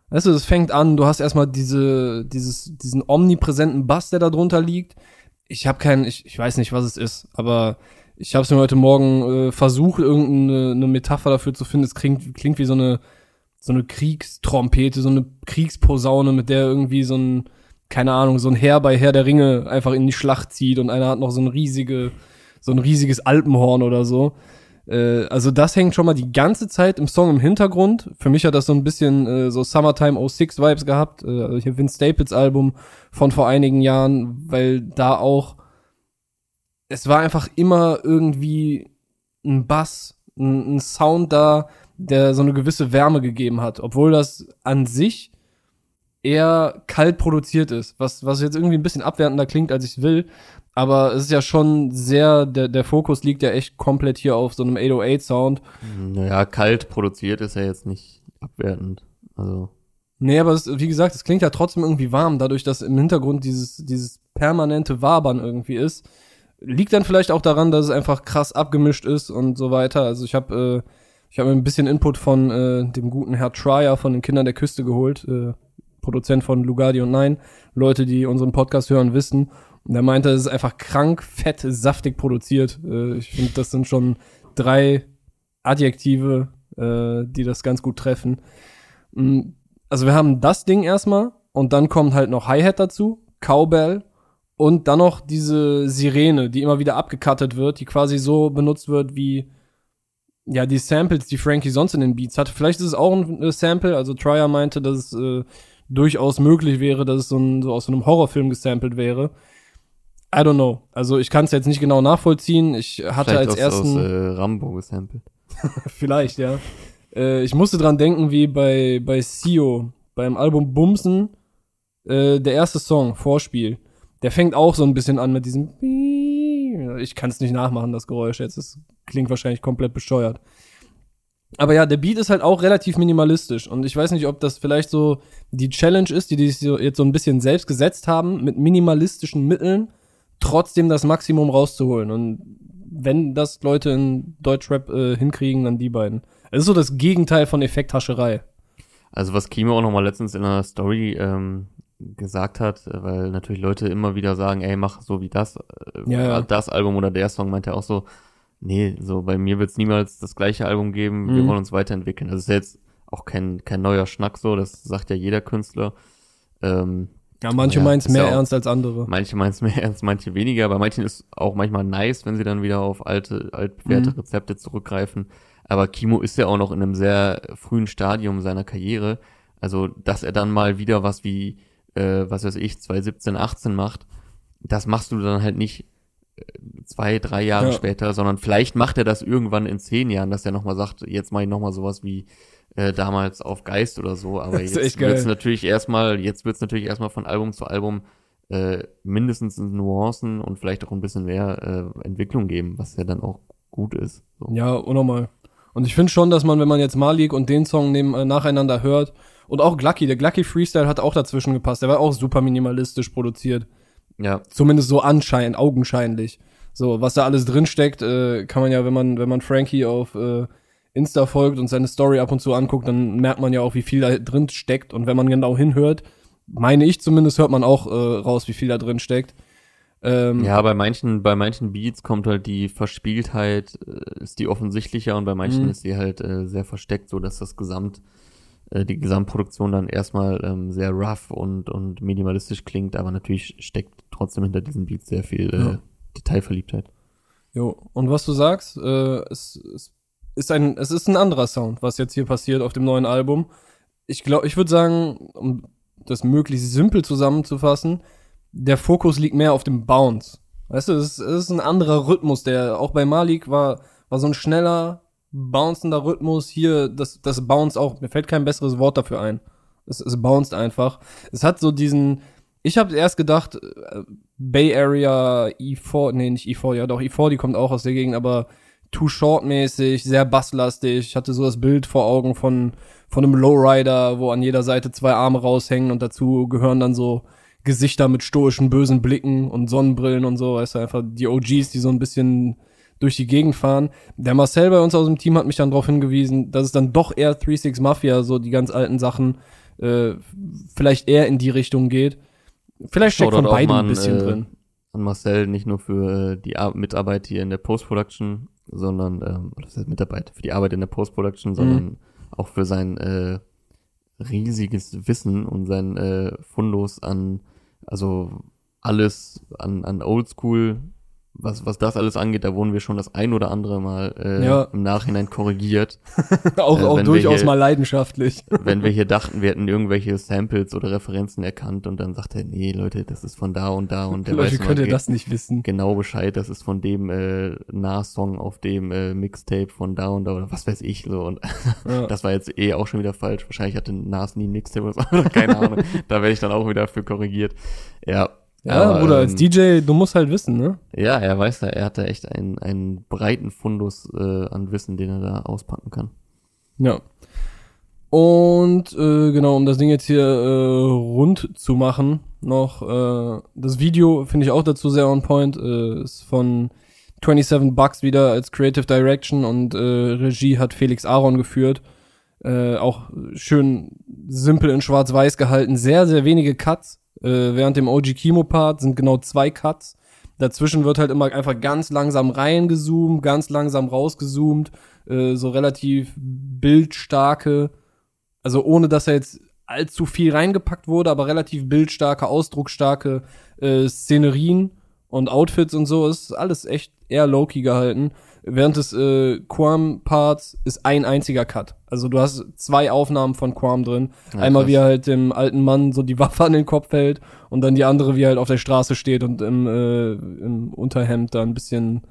Weißt du, es fängt an, du hast erstmal diese, dieses, diesen omnipräsenten Bass, der da drunter liegt. Ich habe keinen, ich, ich weiß nicht, was es ist, aber ich habe es mir heute Morgen äh, versucht, irgendeine eine Metapher dafür zu finden. Es klingt, klingt wie so eine, so eine Kriegstrompete, so eine Kriegsposaune, mit der irgendwie so ein, keine Ahnung, so ein Herr bei Herr der Ringe einfach in die Schlacht zieht und einer hat noch so ein riesige, so ein riesiges Alpenhorn oder so. Äh, also das hängt schon mal die ganze Zeit im Song im Hintergrund. Für mich hat das so ein bisschen äh, so Summertime 06 Vibes gehabt. Äh, also hier Vince Staples Album von vor einigen Jahren, weil da auch es war einfach immer irgendwie ein Bass, ein, ein Sound da, der so eine gewisse Wärme gegeben hat, obwohl das an sich eher kalt produziert ist, was, was jetzt irgendwie ein bisschen abwertender klingt, als ich will. Aber es ist ja schon sehr, der, der Fokus liegt ja echt komplett hier auf so einem 808-Sound. Naja, kalt produziert ist ja jetzt nicht abwertend. Also. Nee, aber es, wie gesagt, es klingt ja trotzdem irgendwie warm, dadurch, dass im Hintergrund dieses, dieses permanente Wabern irgendwie ist. Liegt dann vielleicht auch daran, dass es einfach krass abgemischt ist und so weiter. Also ich habe äh, ich habe ein bisschen Input von äh, dem guten Herr Trier von den Kindern der Küste geholt, äh, Produzent von Lugardi und Nein. Leute, die unseren Podcast hören, wissen. Und er meinte, es ist einfach krank, fett, saftig produziert. Äh, ich finde, das sind schon drei Adjektive, äh, die das ganz gut treffen. Mm, also wir haben das Ding erstmal und dann kommt halt noch Hi-Hat dazu, Cowbell und dann noch diese Sirene, die immer wieder abgecuttet wird, die quasi so benutzt wird wie ja, die Samples, die Frankie sonst in den Beats hat. Vielleicht ist es auch ein äh, Sample, also Trier meinte, dass es äh, durchaus möglich wäre, dass es so, ein, so aus so einem Horrorfilm gesampelt wäre. I don't know. Also ich kann es jetzt nicht genau nachvollziehen. Ich hatte Vielleicht als aus, ersten aus, äh, Rambo gesampelt. Vielleicht, ja. Äh, ich musste dran denken, wie bei bei Sio beim Album Bumsen äh, der erste Song Vorspiel. Der fängt auch so ein bisschen an mit diesem ich kann es nicht nachmachen, das Geräusch jetzt. Es klingt wahrscheinlich komplett besteuert. Aber ja, der Beat ist halt auch relativ minimalistisch. Und ich weiß nicht, ob das vielleicht so die Challenge ist, die die sich jetzt so ein bisschen selbst gesetzt haben, mit minimalistischen Mitteln trotzdem das Maximum rauszuholen. Und wenn das Leute in Deutschrap äh, hinkriegen, dann die beiden. Es ist so das Gegenteil von Effekthascherei. Also was Kimo auch noch mal letztens in einer Story ähm, gesagt hat, weil natürlich Leute immer wieder sagen, ey, mach so wie das, äh, ja. das Album oder der Song, meint er auch so, nee, so bei mir wird es niemals das gleiche Album geben, mhm. wir wollen uns weiterentwickeln. Das ist jetzt auch kein, kein neuer Schnack so, das sagt ja jeder Künstler. Ähm, ja, manche ja, meinen es mehr ja auch, ernst als andere. Manche meinen es mehr ernst, manche weniger. Bei manchen ist auch manchmal nice, wenn sie dann wieder auf alte, altbewährte mhm. Rezepte zurückgreifen. Aber Kimo ist ja auch noch in einem sehr frühen Stadium seiner Karriere. Also, dass er dann mal wieder was wie, äh, was weiß ich, 2017, 18 macht, das machst du dann halt nicht äh, zwei, drei Jahre ja. später, sondern vielleicht macht er das irgendwann in zehn Jahren, dass er nochmal sagt, jetzt mache ich nochmal sowas wie äh, damals auf Geist oder so, aber jetzt wird's natürlich erstmal, jetzt wird's natürlich erstmal von Album zu Album äh, mindestens Nuancen und vielleicht auch ein bisschen mehr äh, Entwicklung geben, was ja dann auch gut ist. So. Ja, unnormal. Und ich finde schon, dass man, wenn man jetzt Malik und den Song neben, äh, nacheinander hört, und auch Glucky, der Glucky Freestyle hat auch dazwischen gepasst. Der war auch super minimalistisch produziert. Ja, Zumindest so anscheinend, augenscheinlich. So, was da alles drin steckt, äh, kann man ja, wenn man, wenn man Frankie auf äh, Insta folgt und seine Story ab und zu anguckt, dann merkt man ja auch, wie viel da drin steckt. Und wenn man genau hinhört, meine ich zumindest, hört man auch äh, raus, wie viel da drin steckt. Ähm, ja, bei manchen, bei manchen Beats kommt halt die Verspieltheit, äh, ist die offensichtlicher und bei manchen Mhm. ist sie halt äh, sehr versteckt, so dass das Gesamt, äh, die Gesamtproduktion dann erstmal ähm, sehr rough und, und minimalistisch klingt, aber natürlich steckt trotzdem hinter diesen Beats sehr viel äh, Ja. Detailverliebtheit. Jo, und was du sagst, äh, es, es ist ein, es ist ein anderer Sound, was jetzt hier passiert auf dem neuen Album. Ich glaube, ich würde sagen, um das möglichst simpel zusammenzufassen, der Fokus liegt mehr auf dem Bounce. Weißt du, es, ist- ein anderer Rhythmus, der auch bei Malik war, war so ein schneller, bouncender Rhythmus. Hier, das, das Bounce auch, mir fällt kein besseres Wort dafür ein. Es, es bounced einfach. Es hat so diesen, ich habe erst gedacht, äh, Bay Area E4, nee, nicht E4, ja doch, E4, die kommt auch aus der Gegend, aber Too Short mäßig, sehr basslastig. Ich hatte so das Bild vor Augen von, von einem Lowrider, wo an jeder Seite zwei Arme raushängen und dazu gehören dann so Gesichter mit stoischen, bösen Blicken und Sonnenbrillen und so, weißt du, einfach die OGs, die so ein bisschen durch die Gegend fahren. Der Marcel bei uns aus dem Team hat mich dann darauf hingewiesen, dass es dann doch eher 36 Mafia, so die ganz alten Sachen, äh, vielleicht eher in die Richtung geht. Vielleicht steckt von beiden ein bisschen äh, drin. An Marcel, nicht nur für äh, die Ar Mitarbeit hier in der Post-Production, sondern, ähm, oder das heißt Mitarbeit, für die Arbeit in der Post-Production, sondern auch für sein äh, riesiges Wissen und sein äh, Fundus an, also alles an, an Oldschool, was, was das alles angeht, da wurden wir schon das ein oder andere Mal äh, Ja. im Nachhinein korrigiert. auch äh, auch durchaus hier- mal leidenschaftlich. wenn wir hier dachten, wir hätten irgendwelche Samples oder Referenzen erkannt und dann sagt er, nee, Leute, das ist von da und da und der Leute, weiß könnt ihr das nicht wissen? genau Bescheid, das ist von dem äh, Nah-Song auf dem äh, Mixtape von da und da oder was weiß ich so und Ja. das war jetzt eh auch schon wieder falsch. Wahrscheinlich hatte Nas nie ein Mixtape oder so, keine Ahnung. da werde ich dann auch wieder für korrigiert. Ja. Ja, aber, Bruder, ähm, als DJ, du musst halt wissen, ne? Ja, er weiß da, er hatte echt einen, einen breiten Fundus äh, an Wissen, den er da auspacken kann. Ja. Und äh, genau, um das Ding jetzt hier äh, rund zu machen, noch äh, das Video finde ich auch dazu sehr on point. Äh, ist von 27 Bucks wieder als Creative Direction und äh, Regie hat Felix Aaron geführt. Äh, auch schön simpel in Schwarz-Weiß gehalten. Sehr, sehr wenige Cuts. Äh, während dem OG Kimo-Part sind genau zwei Cuts. Dazwischen wird halt immer einfach ganz langsam reingezoomt, ganz langsam rausgezoomt. Äh, so relativ bildstarke, also ohne dass er jetzt allzu viel reingepackt wurde, aber relativ bildstarke, ausdrucksstarke äh, Szenerien und Outfits und so. ist alles echt eher low-key gehalten. Während des äh, Quam-Parts ist ein einziger Cut. Also du hast zwei Aufnahmen von Quam drin. Ja, Einmal krass. wie er halt dem alten Mann so die Waffe an den Kopf hält und dann die andere, wie er halt auf der Straße steht und im, äh, im Unterhemd da ein bisschen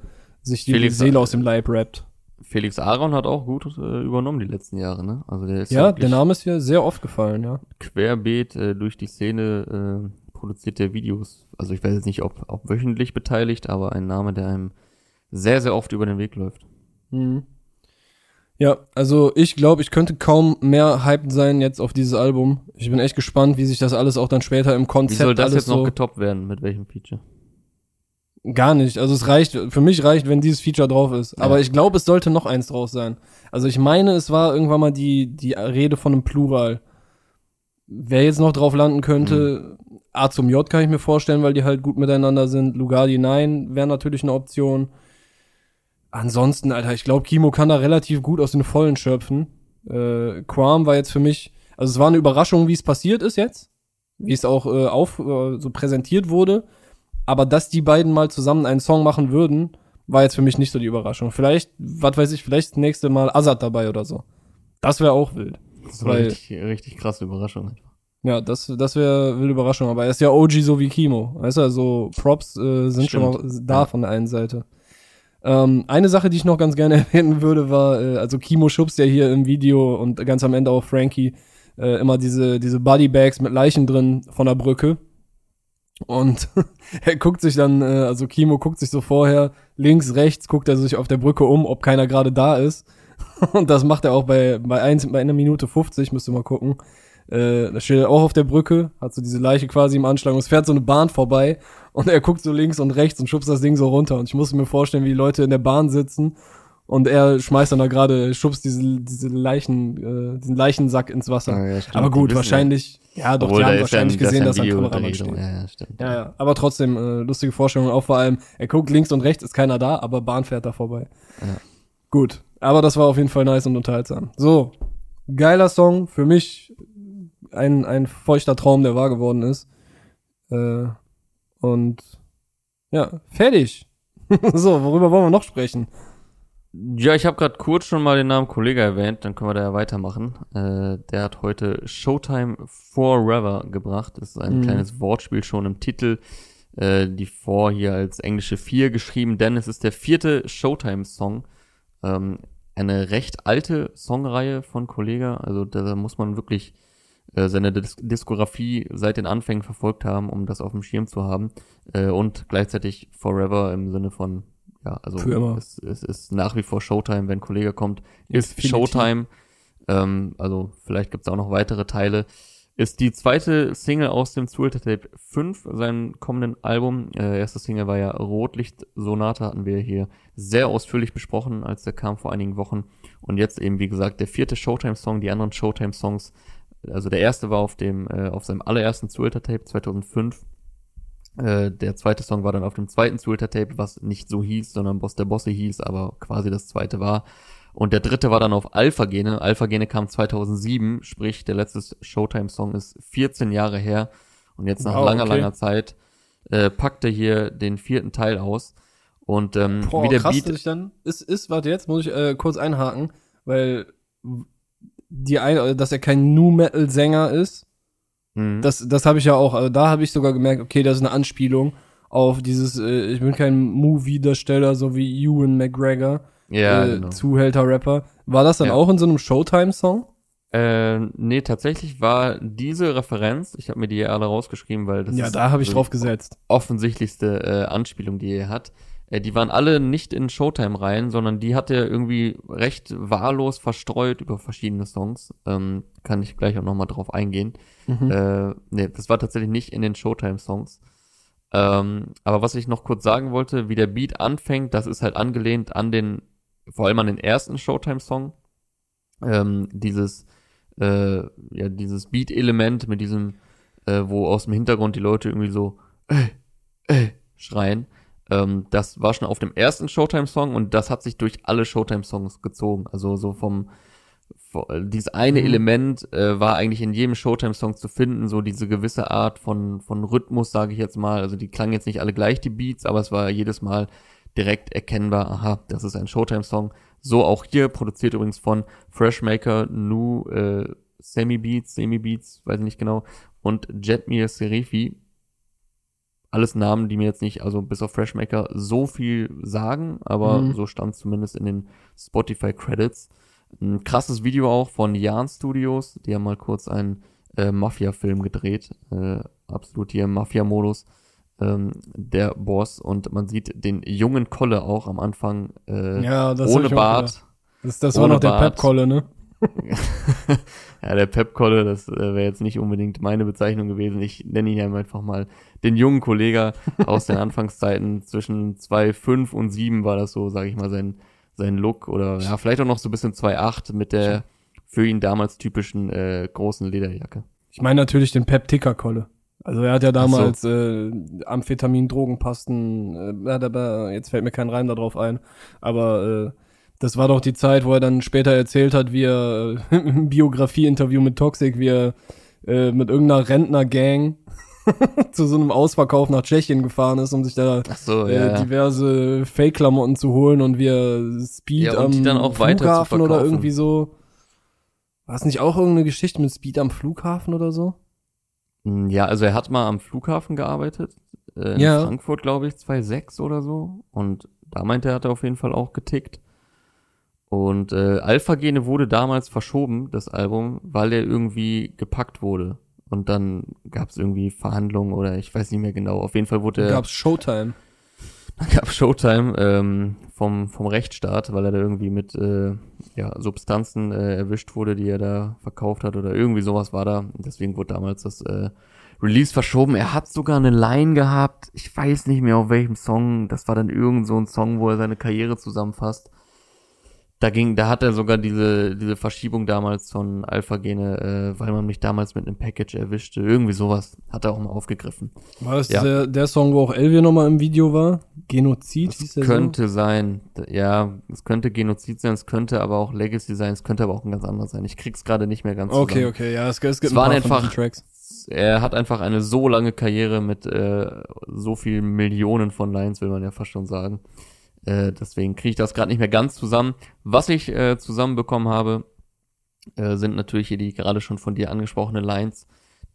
sich die Felix- Seele aus dem Leib rappt. Felix Aaron hat auch gut äh, übernommen die letzten Jahre, ne? Also der ist Ja, der Name ist hier sehr oft gefallen, ja. querbeet äh, durch die Szene äh, produziert der Videos. Also ich weiß jetzt nicht, ob, ob wöchentlich beteiligt, aber ein Name, der einem sehr, sehr oft über den Weg läuft. Mhm. Ja, also ich glaube, ich könnte kaum mehr hyped sein jetzt auf dieses Album. Ich bin echt gespannt, wie sich das alles auch dann später im Wie Konzept soll das alles jetzt noch so getoppt werden? Mit welchem Feature? gar nicht. Also es reicht, für mich reicht, wenn dieses Feature drauf ist. Aber Ja. ich glaube, es sollte noch eins drauf sein. Also ich meine, es war irgendwann mal die die Rede von einem Plural. Wer jetzt noch drauf landen könnte, A zum J kann ich mir vorstellen, weil die halt gut miteinander sind. Lugardi nein, wäre natürlich eine Option. Ansonsten, Alter, ich glaube, Kimo kann da relativ gut aus den Vollen schöpfen. Äh, Quam war jetzt für mich, also es war eine Überraschung, wie es passiert ist jetzt, wie es auch äh, auf äh, so präsentiert wurde. Aber dass die beiden mal zusammen einen Song machen würden, war jetzt für mich nicht so die Überraschung. Vielleicht, was weiß ich, vielleicht das nächste Mal Azad dabei oder so. Das wäre auch wild. Das war Weil- richtig, richtig krasse Überraschung. Ja, das, das wäre eine wilde Überraschung. Aber er ist ja OG so wie Kimo. Weißt du, also Props äh, sind schon Stimmt. mal da Ja. von der einen Seite. Ähm, eine Sache, die ich noch ganz gerne erwähnen würde, war, äh, also Kimo schubst ja hier im Video und ganz am Ende auch Frankie äh, immer diese, diese Bodybags mit Leichen drin von der Brücke. Und er guckt sich dann, äh, also Kimo guckt sich so vorher links, rechts, guckt er sich auf der Brücke um, ob keiner gerade da ist. Und das macht er auch bei, bei, eins, bei einer Minute 50, müsst ihr mal gucken. Äh, da steht er auch auf der Brücke, hat so diese Leiche quasi im Anschlag und es fährt so eine Bahn vorbei und er guckt so links und rechts und schubst das Ding so runter. Und ich muss mir vorstellen, wie die Leute in der Bahn sitzen und er schmeißt dann da gerade, schubst diese, diese Leichen, äh, diesen Leichensack ins Wasser. Ja, ja. Aber gut, wahrscheinlich, ja, doch, Obwohl, die haben wahrscheinlich ja ein- gesehen, da dass ein ja Kameramann steht. Ja, ja, stimmt. Ja, ja, aber trotzdem, äh, lustige Vorstellung, auch vor allem, er guckt links und rechts, ist keiner da, aber Bahn fährt da vorbei. Ja. Gut, aber das war auf jeden Fall nice und unterhaltsam. So, geiler Song, für mich ein, ein feuchter Traum, der wahr geworden ist. Äh, und ja, fertig. so, worüber wollen wir noch sprechen? Ja, ich habe gerade kurz schon mal den Namen Kollege erwähnt, dann können wir da ja weitermachen. Äh, der hat heute Showtime Forever gebracht. Das ist ein Mhm. kleines Wortspiel schon im Titel. Äh, die For hier als englische 4 geschrieben, denn es ist der vierte Showtime-Song. Ähm, eine recht alte Songreihe von Kollega. Also da muss man wirklich äh, seine Dis Diskografie seit den Anfängen verfolgt haben, um das auf dem Schirm zu haben. Äh, und gleichzeitig Forever im Sinne von, ja, also Für immer. Es, es ist nach wie vor Showtime, wenn Kollege kommt, ist Definitiv. Showtime. Ähm, also vielleicht gibt es auch noch weitere Teile. Ist die zweite Single aus dem Zulter Tape 5, seinem kommenden Album. Äh, erste Single war ja Rotlicht Sonate, hatten wir hier sehr ausführlich besprochen, als der kam vor einigen Wochen. Und jetzt eben, wie gesagt, der vierte Showtime-Song, die anderen Showtime-Songs. Also der erste war auf dem, äh, auf seinem allerersten Zulter Tape 2005. Äh, der zweite Song war dann auf dem zweiten Zulter Tape, was nicht so hieß, sondern Boss der Bosse hieß, aber quasi das zweite war. Und der dritte war dann auf Alpha Gene. Alpha Gene kam 2007, sprich der letzte Showtime-Song ist 14 Jahre her. Und jetzt nach Wow, langer, okay. langer Zeit äh, packte hier den vierten Teil aus. Und ähm, Boah, wie der krass, Beat ich dann, ist, ist, warte, jetzt muss ich äh, kurz einhaken, weil die eine, dass er kein Nu-Metal-Sänger ist, Mhm. das, das habe ich ja auch, also da habe ich sogar gemerkt, okay, das ist eine Anspielung auf dieses, äh, ich bin kein Movie-Darsteller, so wie Ewan McGregor, ja, äh, genau. Zuhälter-Rapper. War das dann Ja. auch in so einem Showtime-Song? Äh, nee, tatsächlich war diese Referenz, ich habe mir die alle rausgeschrieben, weil das Ja, ist da habe ich so drauf die gesetzt. offensichtlichste äh, Anspielung, die er hat. Äh, die waren alle nicht in Showtime rein, sondern die hat er irgendwie recht wahllos verstreut über verschiedene Songs. Ähm, kann ich gleich auch nochmal drauf eingehen. Mhm. Äh, nee, das war tatsächlich nicht in den Showtime-Songs. Ähm, aber was ich noch kurz sagen wollte, wie der Beat anfängt, das ist halt angelehnt an den, vor allem an den ersten Showtime-Song. Ähm, dieses, äh, ja, dieses Beat-Element mit diesem, äh, wo aus dem Hintergrund die Leute irgendwie so, ey, ey, schreien. Ähm, das war schon auf dem ersten Showtime-Song und das hat sich durch alle Showtime-Songs gezogen. Also so vom, vo- dieses eine Mhm. Element äh, war eigentlich in jedem Showtime-Song zu finden, so diese gewisse Art von, von Rhythmus, sage ich jetzt mal. Also die klangen jetzt nicht alle gleich, die Beats, aber es war jedes Mal direkt erkennbar, aha, das ist ein Showtime-Song. So auch hier, produziert übrigens von Freshmaker, Nu, äh, Semi Beats, Semi Beats, weiß ich nicht genau, und Jetmir Serifi. Alles Namen, die mir jetzt nicht, also bis auf Freshmaker, so viel sagen, aber Mhm. so stand zumindest in den Spotify Credits. Ein krasses Video auch von Jan Studios, die haben mal kurz einen äh, Mafia-Film gedreht, äh, absolut hier im Mafia-Modus, ähm, der Boss und man sieht den jungen Kolle auch am Anfang äh, Ja, ohne Bart. Das, das war noch der. Pep-Kolle, ne? ja, der Pep-Kolle, das äh, wäre jetzt nicht unbedingt meine Bezeichnung gewesen. Ich nenne ihn einfach mal den jungen Kollege aus den Anfangszeiten. Zwischen 2,5 und 7 war das so, sage ich mal, sein, sein Look. Oder ja, vielleicht auch noch so ein bisschen 2,8 mit der für ihn damals typischen äh, großen Lederjacke. Ich meine natürlich den Pep-Ticker-Kolle. Also er hat ja damals äh, Amphetamin, Drogenpasten, äh, jetzt fällt mir kein Reim darauf ein, aber äh, das war doch die Zeit, wo er dann später erzählt hat, wie er äh, im Biografie-Interview mit Toxic, wie er äh, mit irgendeiner Rentner-Gang zu so einem Ausverkauf nach Tschechien gefahren ist, um sich da so, äh, ja. ja. diverse Fake-Klamotten zu holen und wie er Speed Ja, am Flughafen oder irgendwie so. War es nicht auch irgendeine Geschichte mit Speed am Flughafen oder so? Mm, Ja, also er hat mal am Flughafen gearbeitet, äh, in Ja. Frankfurt, glaube ich, 2,6 oder so. Und da meinte er, hat er auf jeden Fall auch getickt. Und äh, Alpha Gene wurde damals verschoben, das Album, weil er irgendwie gepackt wurde. und dann gab es irgendwie Verhandlungen oder ich weiß nicht mehr genau. Auf jeden Fall wurde er. Gab's Showtime. Dann gab Showtime ähm, vom, vom Rechtsstaat, weil er da irgendwie mit äh, ja, Substanzen äh, erwischt wurde, die er da verkauft hat oder irgendwie sowas war da. Deswegen wurde damals das äh, Release verschoben. Er hat sogar eine Line gehabt. Ich weiß nicht mehr auf welchem Song. Das war dann irgend so ein Song, wo er seine Karriere zusammenfasst da ging, da hat er sogar diese, diese Verschiebung damals von Alpha-Gene, äh, weil man mich damals mit einem Package erwischte. Irgendwie sowas hat er auch mal aufgegriffen. War das ja. der, der Song, wo auch Elvia nochmal im Video war? Genozid das hieß der Könnte so? sein. Ja, es könnte Genozid sein, es könnte aber auch Legacy sein, es könnte aber auch ein ganz anderes sein. Ich krieg's gerade nicht mehr ganz Okay, zusammen. okay, ja, es, es gibt es waren einfach, Tracks. Er hat einfach eine so lange Karriere mit äh, so vielen Millionen von Lines, will man ja fast schon sagen. Äh, deswegen kriege ich das gerade nicht mehr ganz zusammen. Was ich äh, zusammenbekommen habe, äh, sind natürlich hier die gerade schon von dir angesprochenen Lines,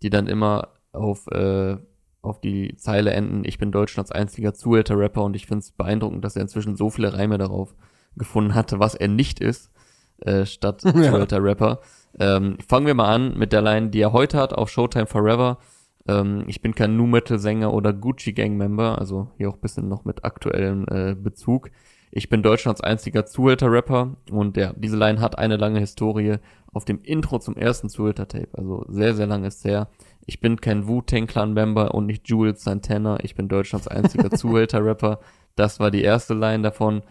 die dann immer auf, äh, auf die Zeile enden, ich bin Deutschlands einziger Zuhälter-Rapper und ich finde es beeindruckend, dass er inzwischen so viele Reime darauf gefunden hatte, was er nicht ist, äh, statt Zuhälter-Rapper. Ähm, fangen wir mal an mit der Line, die er heute hat auf Showtime Forever. Ähm, ich bin kein Nu Metal Sänger oder Gucci Gang Member, also hier auch bisschen noch mit aktuellem äh, Bezug. Ich bin Deutschlands einziger Zuhälter-Rapper und ja, diese Line hat eine lange Historie auf dem Intro zum ersten Zuhälter-Tape, also sehr, sehr lange ist her. Ich bin kein Wu-Tang Clan-Member und nicht Jules Santana, ich bin Deutschlands einziger Zuhälter-Rapper. Das war die erste Line davon.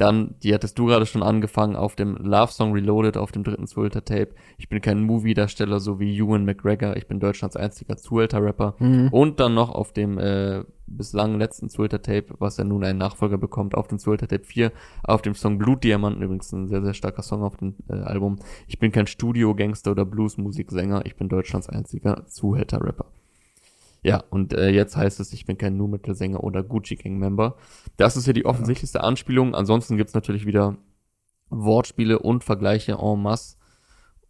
Dann, die hattest du gerade schon angefangen, auf dem Love Song Reloaded, auf dem dritten Zuhälter-Tape. Ich bin kein Movie-Darsteller, so wie Ewan McGregor. Ich bin Deutschlands einziger Zuhälter-Rapper. Mhm. Und dann noch auf dem äh, bislang letzten Zuhälter-Tape, was ja nun einen Nachfolger bekommt, auf dem Zuhälter-Tape 4, auf dem Song Blutdiamanten, übrigens ein sehr, sehr starker Song auf dem äh, Album. Ich bin kein Studio-Gangster oder Blues-Musiksänger. Ich bin Deutschlands einziger Zuhälter-Rapper. Ja, und äh, jetzt heißt es, ich bin kein Nu-Metal-Sänger oder Gucci Gang-Member. Das ist ja die offensichtlichste Anspielung. Ansonsten gibt's natürlich wieder Wortspiele und Vergleiche en masse.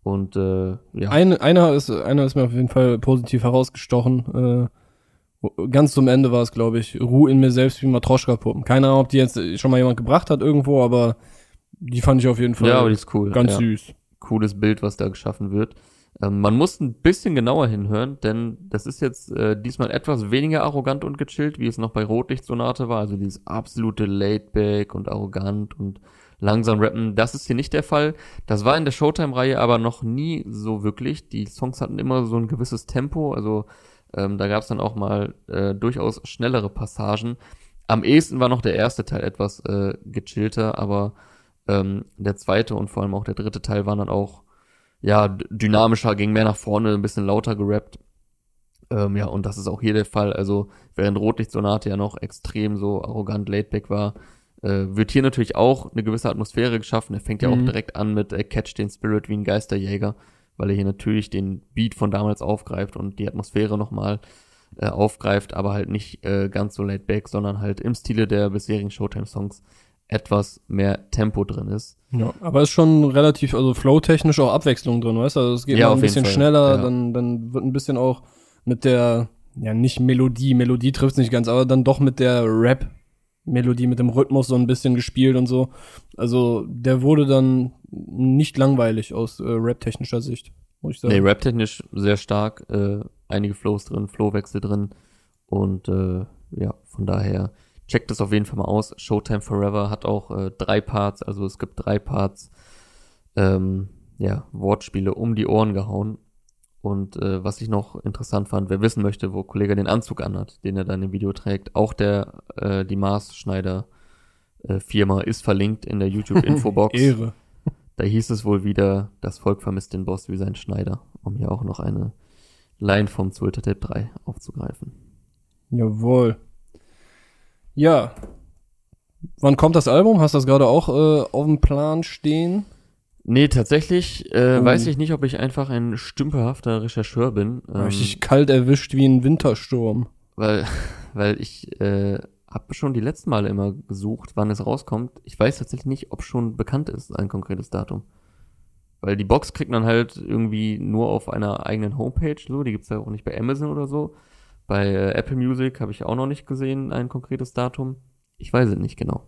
Und äh, ja. Eine, einer, ist, einer ist mir auf jeden Fall positiv herausgestochen. Äh, ganz zum Ende war es, glaube ich, Ruhe in mir selbst wie Matroschka-Puppen. Keine Ahnung, ob die jetzt schon mal jemand gebracht hat irgendwo, aber die fand ich auf jeden Fall ja, aber die ist cool. ganz ja. süß. Cooles Bild, was da geschaffen wird. Ähm, man muss ein bisschen genauer hinhören, denn das ist jetzt äh, diesmal etwas weniger arrogant und gechillt, wie es noch bei Rotlichtsonate war. Also dieses absolute Laidback und arrogant und langsam rappen. Das ist hier nicht der Fall. Das war in der Showtime-Reihe aber noch nie so wirklich. Die Songs hatten immer so ein gewisses Tempo. Also ähm, da gab es dann auch mal äh, durchaus schnellere Passagen. Am ehesten war noch der erste Teil etwas äh, gechillter, aber ähm, der zweite und vor allem auch der dritte Teil waren dann auch ja, dynamischer, ging mehr nach vorne, ein bisschen lauter gerappt. Ähm, ja, und das ist auch hier der Fall. Also, während Rotlichtsonate ja noch extrem so arrogant laidback war, äh, wird hier natürlich auch eine gewisse Atmosphäre geschaffen. Er fängt ja mhm. auch direkt an mit äh, Catch den Spirit wie ein Geisterjäger, weil er hier natürlich den Beat von damals aufgreift und die Atmosphäre nochmal äh, aufgreift, aber halt nicht äh, ganz so laidback, sondern halt im Stile der bisherigen Showtime-Songs etwas mehr Tempo drin ist. Ja, aber ist schon relativ, also flow-technisch auch Abwechslung drin, weißt du? Also es geht ja, ein bisschen schneller, ja. dann, dann wird ein bisschen auch mit der, ja, nicht Melodie, Melodie trifft nicht ganz, aber dann doch mit der Rap-Melodie, mit dem Rhythmus so ein bisschen gespielt und so. Also der wurde dann nicht langweilig aus äh, rap-technischer Sicht, muss ich sagen. Nee, rap-technisch sehr stark, äh, einige Flows drin, Flowwechsel drin und äh, ja, von daher checkt das auf jeden Fall mal aus. Showtime Forever hat auch äh, drei Parts, also es gibt drei Parts, ähm, ja, Wortspiele um die Ohren gehauen. Und äh, was ich noch interessant fand, wer wissen möchte, wo Kollege den Anzug anhat, den er dann im Video trägt, auch der, äh, die Maßschneider äh, Firma ist verlinkt in der YouTube-Infobox. Ehre. Da hieß es wohl wieder, das Volk vermisst den Boss wie sein Schneider, um hier auch noch eine Line vom Zulter Tape 3 aufzugreifen. Jawohl. Ja. Wann kommt das Album? Hast du das gerade auch äh, auf dem Plan stehen? Nee, tatsächlich äh, oh. weiß ich nicht, ob ich einfach ein stümperhafter Rechercheur bin. Ähm, Richtig kalt erwischt wie ein Wintersturm. Weil, weil ich äh, habe schon die letzten Male immer gesucht, wann es rauskommt. Ich weiß tatsächlich nicht, ob schon bekannt ist, ein konkretes Datum. Weil die Box kriegt man halt irgendwie nur auf einer eigenen Homepage, so, die gibt's ja auch nicht bei Amazon oder so. Bei äh, Apple Music habe ich auch noch nicht gesehen, ein konkretes Datum. Ich weiß es nicht genau.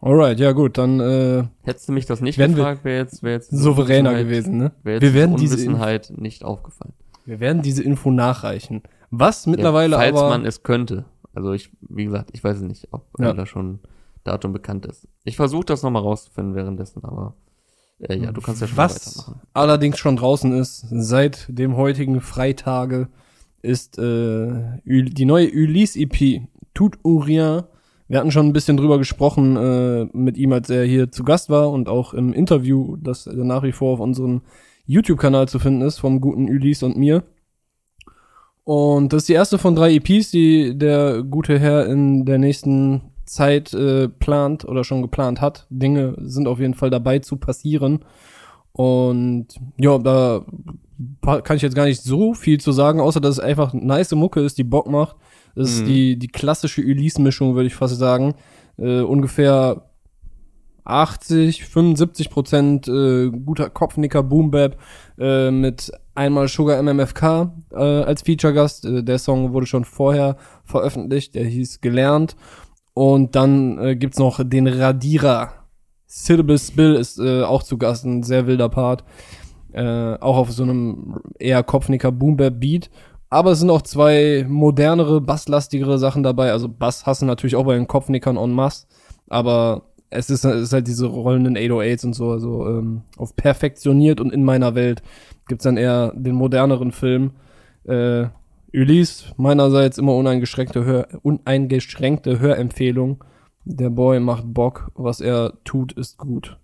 Alright, ja gut, dann äh, Hättest du mich das nicht gefragt, wäre jetzt, wäre jetzt souveräner gewesen, ne? Wäre jetzt Wir werden diese Unwissenheit nicht aufgefallen. Wir werden diese Info nachreichen. Was mittlerweile ja, falls aber man es könnte. Also ich, wie gesagt, ich weiß es nicht, ob Ja. da schon Datum bekannt ist. Ich versuche das nochmal rauszufinden währenddessen, aber äh, ja, du kannst ja schon was weitermachen. allerdings schon draußen ist, seit dem heutigen Freitage, ist äh, die neue Ulysse-EP, Tout ou rien. Wir hatten schon ein bisschen drüber gesprochen äh, mit ihm, als er hier zu Gast war und auch im Interview, das nach wie vor auf unserem YouTube-Kanal zu finden ist, vom guten Ulysse und mir. Und das ist die erste von drei EPs, die der gute Herr in der nächsten Zeit äh, plant oder schon geplant hat. Dinge sind auf jeden Fall dabei zu passieren. Und ja, da kann ich jetzt gar nicht so viel zu sagen, außer dass es einfach nice Mucke ist, die Bock macht. Das ist Mhm. die, die klassische Ulysse-Mischung, würde ich fast sagen. Äh, ungefähr 80, 75 Prozent äh, guter Kopfnicker Boom Bap äh, mit einmal Sugar MMFK äh, als Feature-Gast. Äh, der Song wurde schon vorher veröffentlicht, der hieß Gelernt. Und dann äh, gibt's noch den Radierer. Syllabus Bill ist äh, auch zu Gast, ein sehr wilder Part. Äh, auch auf so einem eher Kopfnicker Boom Bap Beat. Aber es sind auch zwei modernere, basslastigere Sachen dabei. Also Bass hassen natürlich auch bei den Kopfnickern en masse. Aber es ist, es ist halt diese rollenden 808s und so, also ähm, auf perfektioniert und in meiner Welt gibt's dann eher den moderneren Film. Äh, Ulysse, meinerseits immer uneingeschränkte, Hör, uneingeschränkte Hörempfehlung. Der Boy macht Bock, was er tut, ist gut.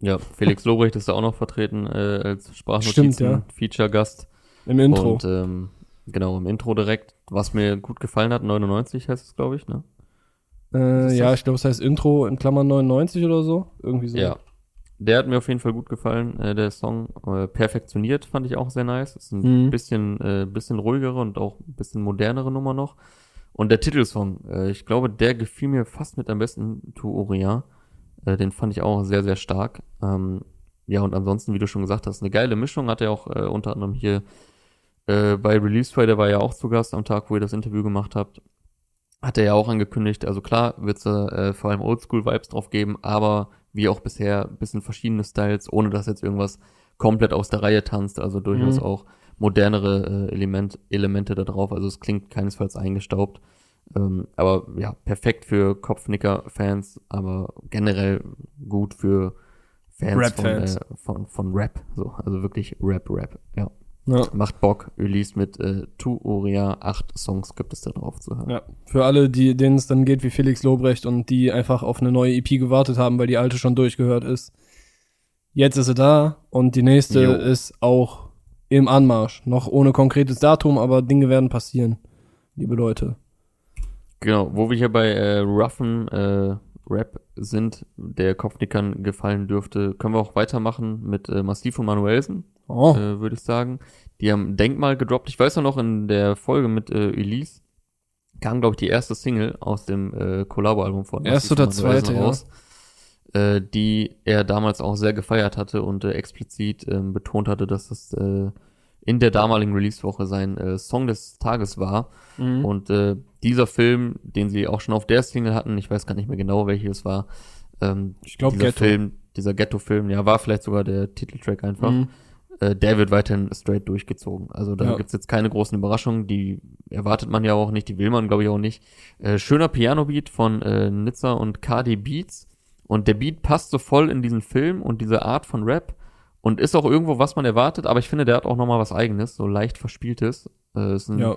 Ja, Felix Lobrecht ist da auch noch vertreten äh, als Stimmt, ja. Sprachnotizen-Feature-Gast. Im Intro. Und ähm, genau, im Intro direkt, was mir gut gefallen hat, 99 heißt es, glaube ich, ne? äh, ja, ich glaube, es heißt Intro in Klammern 99 oder so. Irgendwie so. Ja. Der hat mir auf jeden Fall gut gefallen, äh, der Song. Äh, perfektioniert fand ich auch sehr nice. Ist ein Mhm. bisschen, äh, bisschen ruhigere und auch ein bisschen modernere Nummer noch. Und der Titelsong, äh, ich glaube, der gefiel mir fast mit am besten, Tu Orient. Äh, den fand ich auch sehr, sehr stark. Ähm, ja, und ansonsten, wie du schon gesagt hast, eine geile Mischung. Hat er auch äh, unter anderem hier äh, bei Release Friday, der war ja auch zu Gast am Tag, wo ihr das Interview gemacht habt. Hat er ja auch angekündigt. Also klar, wird es äh, vor allem Oldschool-Vibes drauf geben, aber wie auch bisher, ein bisschen verschiedene Styles, ohne dass jetzt irgendwas komplett aus der Reihe tanzt. Also durchaus Mhm. auch modernere äh, Element, Elemente da drauf. Also es klingt keinesfalls eingestaubt. Ähm, aber ja, perfekt für Kopfnicker-Fans, aber generell gut für Fans von, Rap-Fans. äh, von, von Rap. So, also wirklich Rap, Rap. Ja. Ja. Macht Bock. Release mit äh, Tu Oria. Acht Songs gibt es da drauf zu hören. Ja, für alle, die, denen es dann geht wie Felix Lobrecht und die einfach auf eine neue EP gewartet haben, weil die alte schon durchgehört ist. Jetzt ist sie da und die nächste Jo. ist auch im Anmarsch. Noch ohne konkretes Datum, aber Dinge werden passieren, liebe Leute. Genau, wo wir hier bei äh, roughen äh, Rap sind, der Kopfnickern gefallen dürfte, können wir auch weitermachen mit äh, Massiv und Manuelsen, Oh, äh, würde ich sagen. Die haben Denkmal gedroppt. Ich weiß ja noch, in der Folge mit äh, Elise kam, glaube ich, die erste Single aus dem äh, Collabo-Album von und oder zweite, ja. raus, äh, die er damals auch sehr gefeiert hatte und äh, explizit ähm, betont hatte, dass das äh, in der damaligen Release-Woche sein äh, Song des Tages war. mhm. Und äh, dieser Film, den sie auch schon auf der Single hatten, ich weiß gar nicht mehr genau, welches war, ähm, ich glaube dieser Ghetto. Film, dieser Ghetto-Film, ja, war vielleicht sogar der Titeltrack einfach, Mhm. äh, der wird weiterhin straight durchgezogen. Also da Ja. gibt's jetzt keine großen Überraschungen, die erwartet man ja auch nicht, die will man, glaube ich, auch nicht. Äh, schöner Piano-Beat von äh, Nizza und KD Beats. Und der Beat passt so voll in diesen Film und diese Art von Rap und ist auch irgendwo, was man erwartet, aber ich finde, der hat auch nochmal was eigenes, so leicht verspieltes. Äh, ist ein Ja,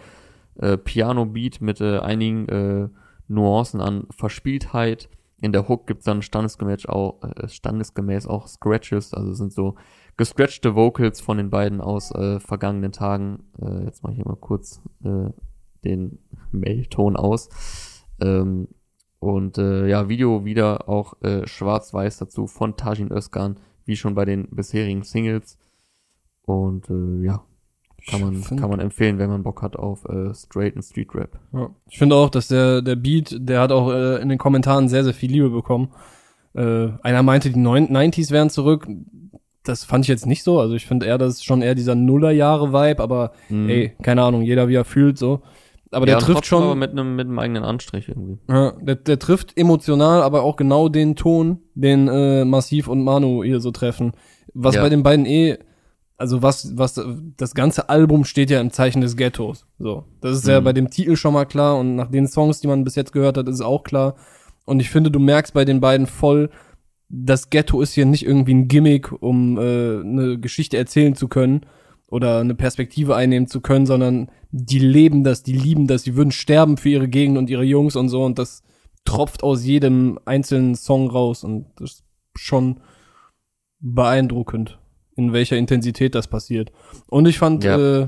äh, Piano-Beat mit äh, einigen äh, Nuancen an Verspieltheit. In der Hook gibt's dann standesgemäß auch, äh, standesgemäß auch Scratches, also sind so gescratchte Vocals von den beiden aus äh, vergangenen Tagen. Äh, jetzt mache ich hier mal kurz äh, den Mailton aus. Ähm, und äh, ja, Video wieder auch äh, schwarz-weiß dazu von Tajin Özkan, wie schon bei den bisherigen Singles. Und äh, ja, kann man, find- kann man empfehlen, wenn man Bock hat auf äh, Straight and Street Rap. Ja. Ich finde auch, dass der, der Beat, der hat auch äh, in den Kommentaren sehr, sehr viel Liebe bekommen. Äh, einer meinte, die neun- 90s wären zurück. Das fand ich jetzt nicht so. Also ich finde eher, das ist schon eher dieser Nullerjahre-Vibe, aber Mhm. ey, keine Ahnung, jeder wie er fühlt so. Aber ja, der trifft schon, Aber mit einem mit einem eigenen Anstrich irgendwie. ja, der, der trifft emotional, aber auch genau den Ton, den äh, Massiv und Manu hier so treffen. Was Ja. bei den beiden eh, also was, was, das ganze Album steht ja im Zeichen des Ghettos. So. Das ist ja Mhm. bei dem Titel schon mal klar und nach den Songs, die man bis jetzt gehört hat, ist es auch klar. Und ich finde, du merkst bei den beiden voll, das Ghetto ist hier nicht irgendwie ein Gimmick, um äh, eine Geschichte erzählen zu können oder eine Perspektive einnehmen zu können, sondern die leben das, die lieben das, die würden sterben für ihre Gegend und ihre Jungs und so und das tropft aus jedem einzelnen Song raus und das ist schon beeindruckend, in welcher Intensität das passiert. Und ich fand Ja. äh,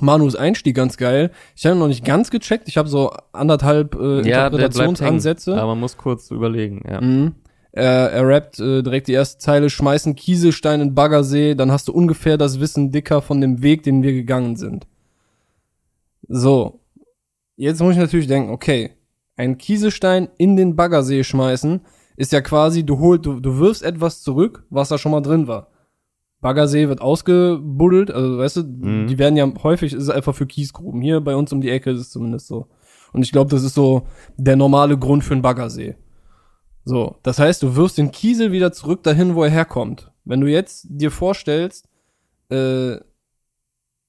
Manus Einstieg ganz geil. Ich habe noch nicht ganz gecheckt. Ich habe so anderthalb äh, Ja, hängen. Interpretationsansätze. Aber man muss kurz überlegen, ja. Mhm. Er, er rappt äh, direkt die erste Zeile, schmeißen Kieselstein in Baggersee, dann hast du ungefähr das Wissen dicker von dem Weg, den wir gegangen sind. So. Jetzt muss ich natürlich denken, okay, ein Kieselstein in den Baggersee schmeißen, ist ja quasi, du holst, du, du wirfst etwas zurück, was da schon mal drin war. Baggersee wird ausgebuddelt, also weißt du, Mhm. die werden ja häufig, ist es einfach für Kiesgruben. Hier bei uns um die Ecke ist es zumindest so. Und ich glaube, das ist so der normale Grund für einen Baggersee. So, das heißt, du wirfst den Kiesel wieder zurück dahin, wo er herkommt. Wenn du jetzt dir vorstellst, äh,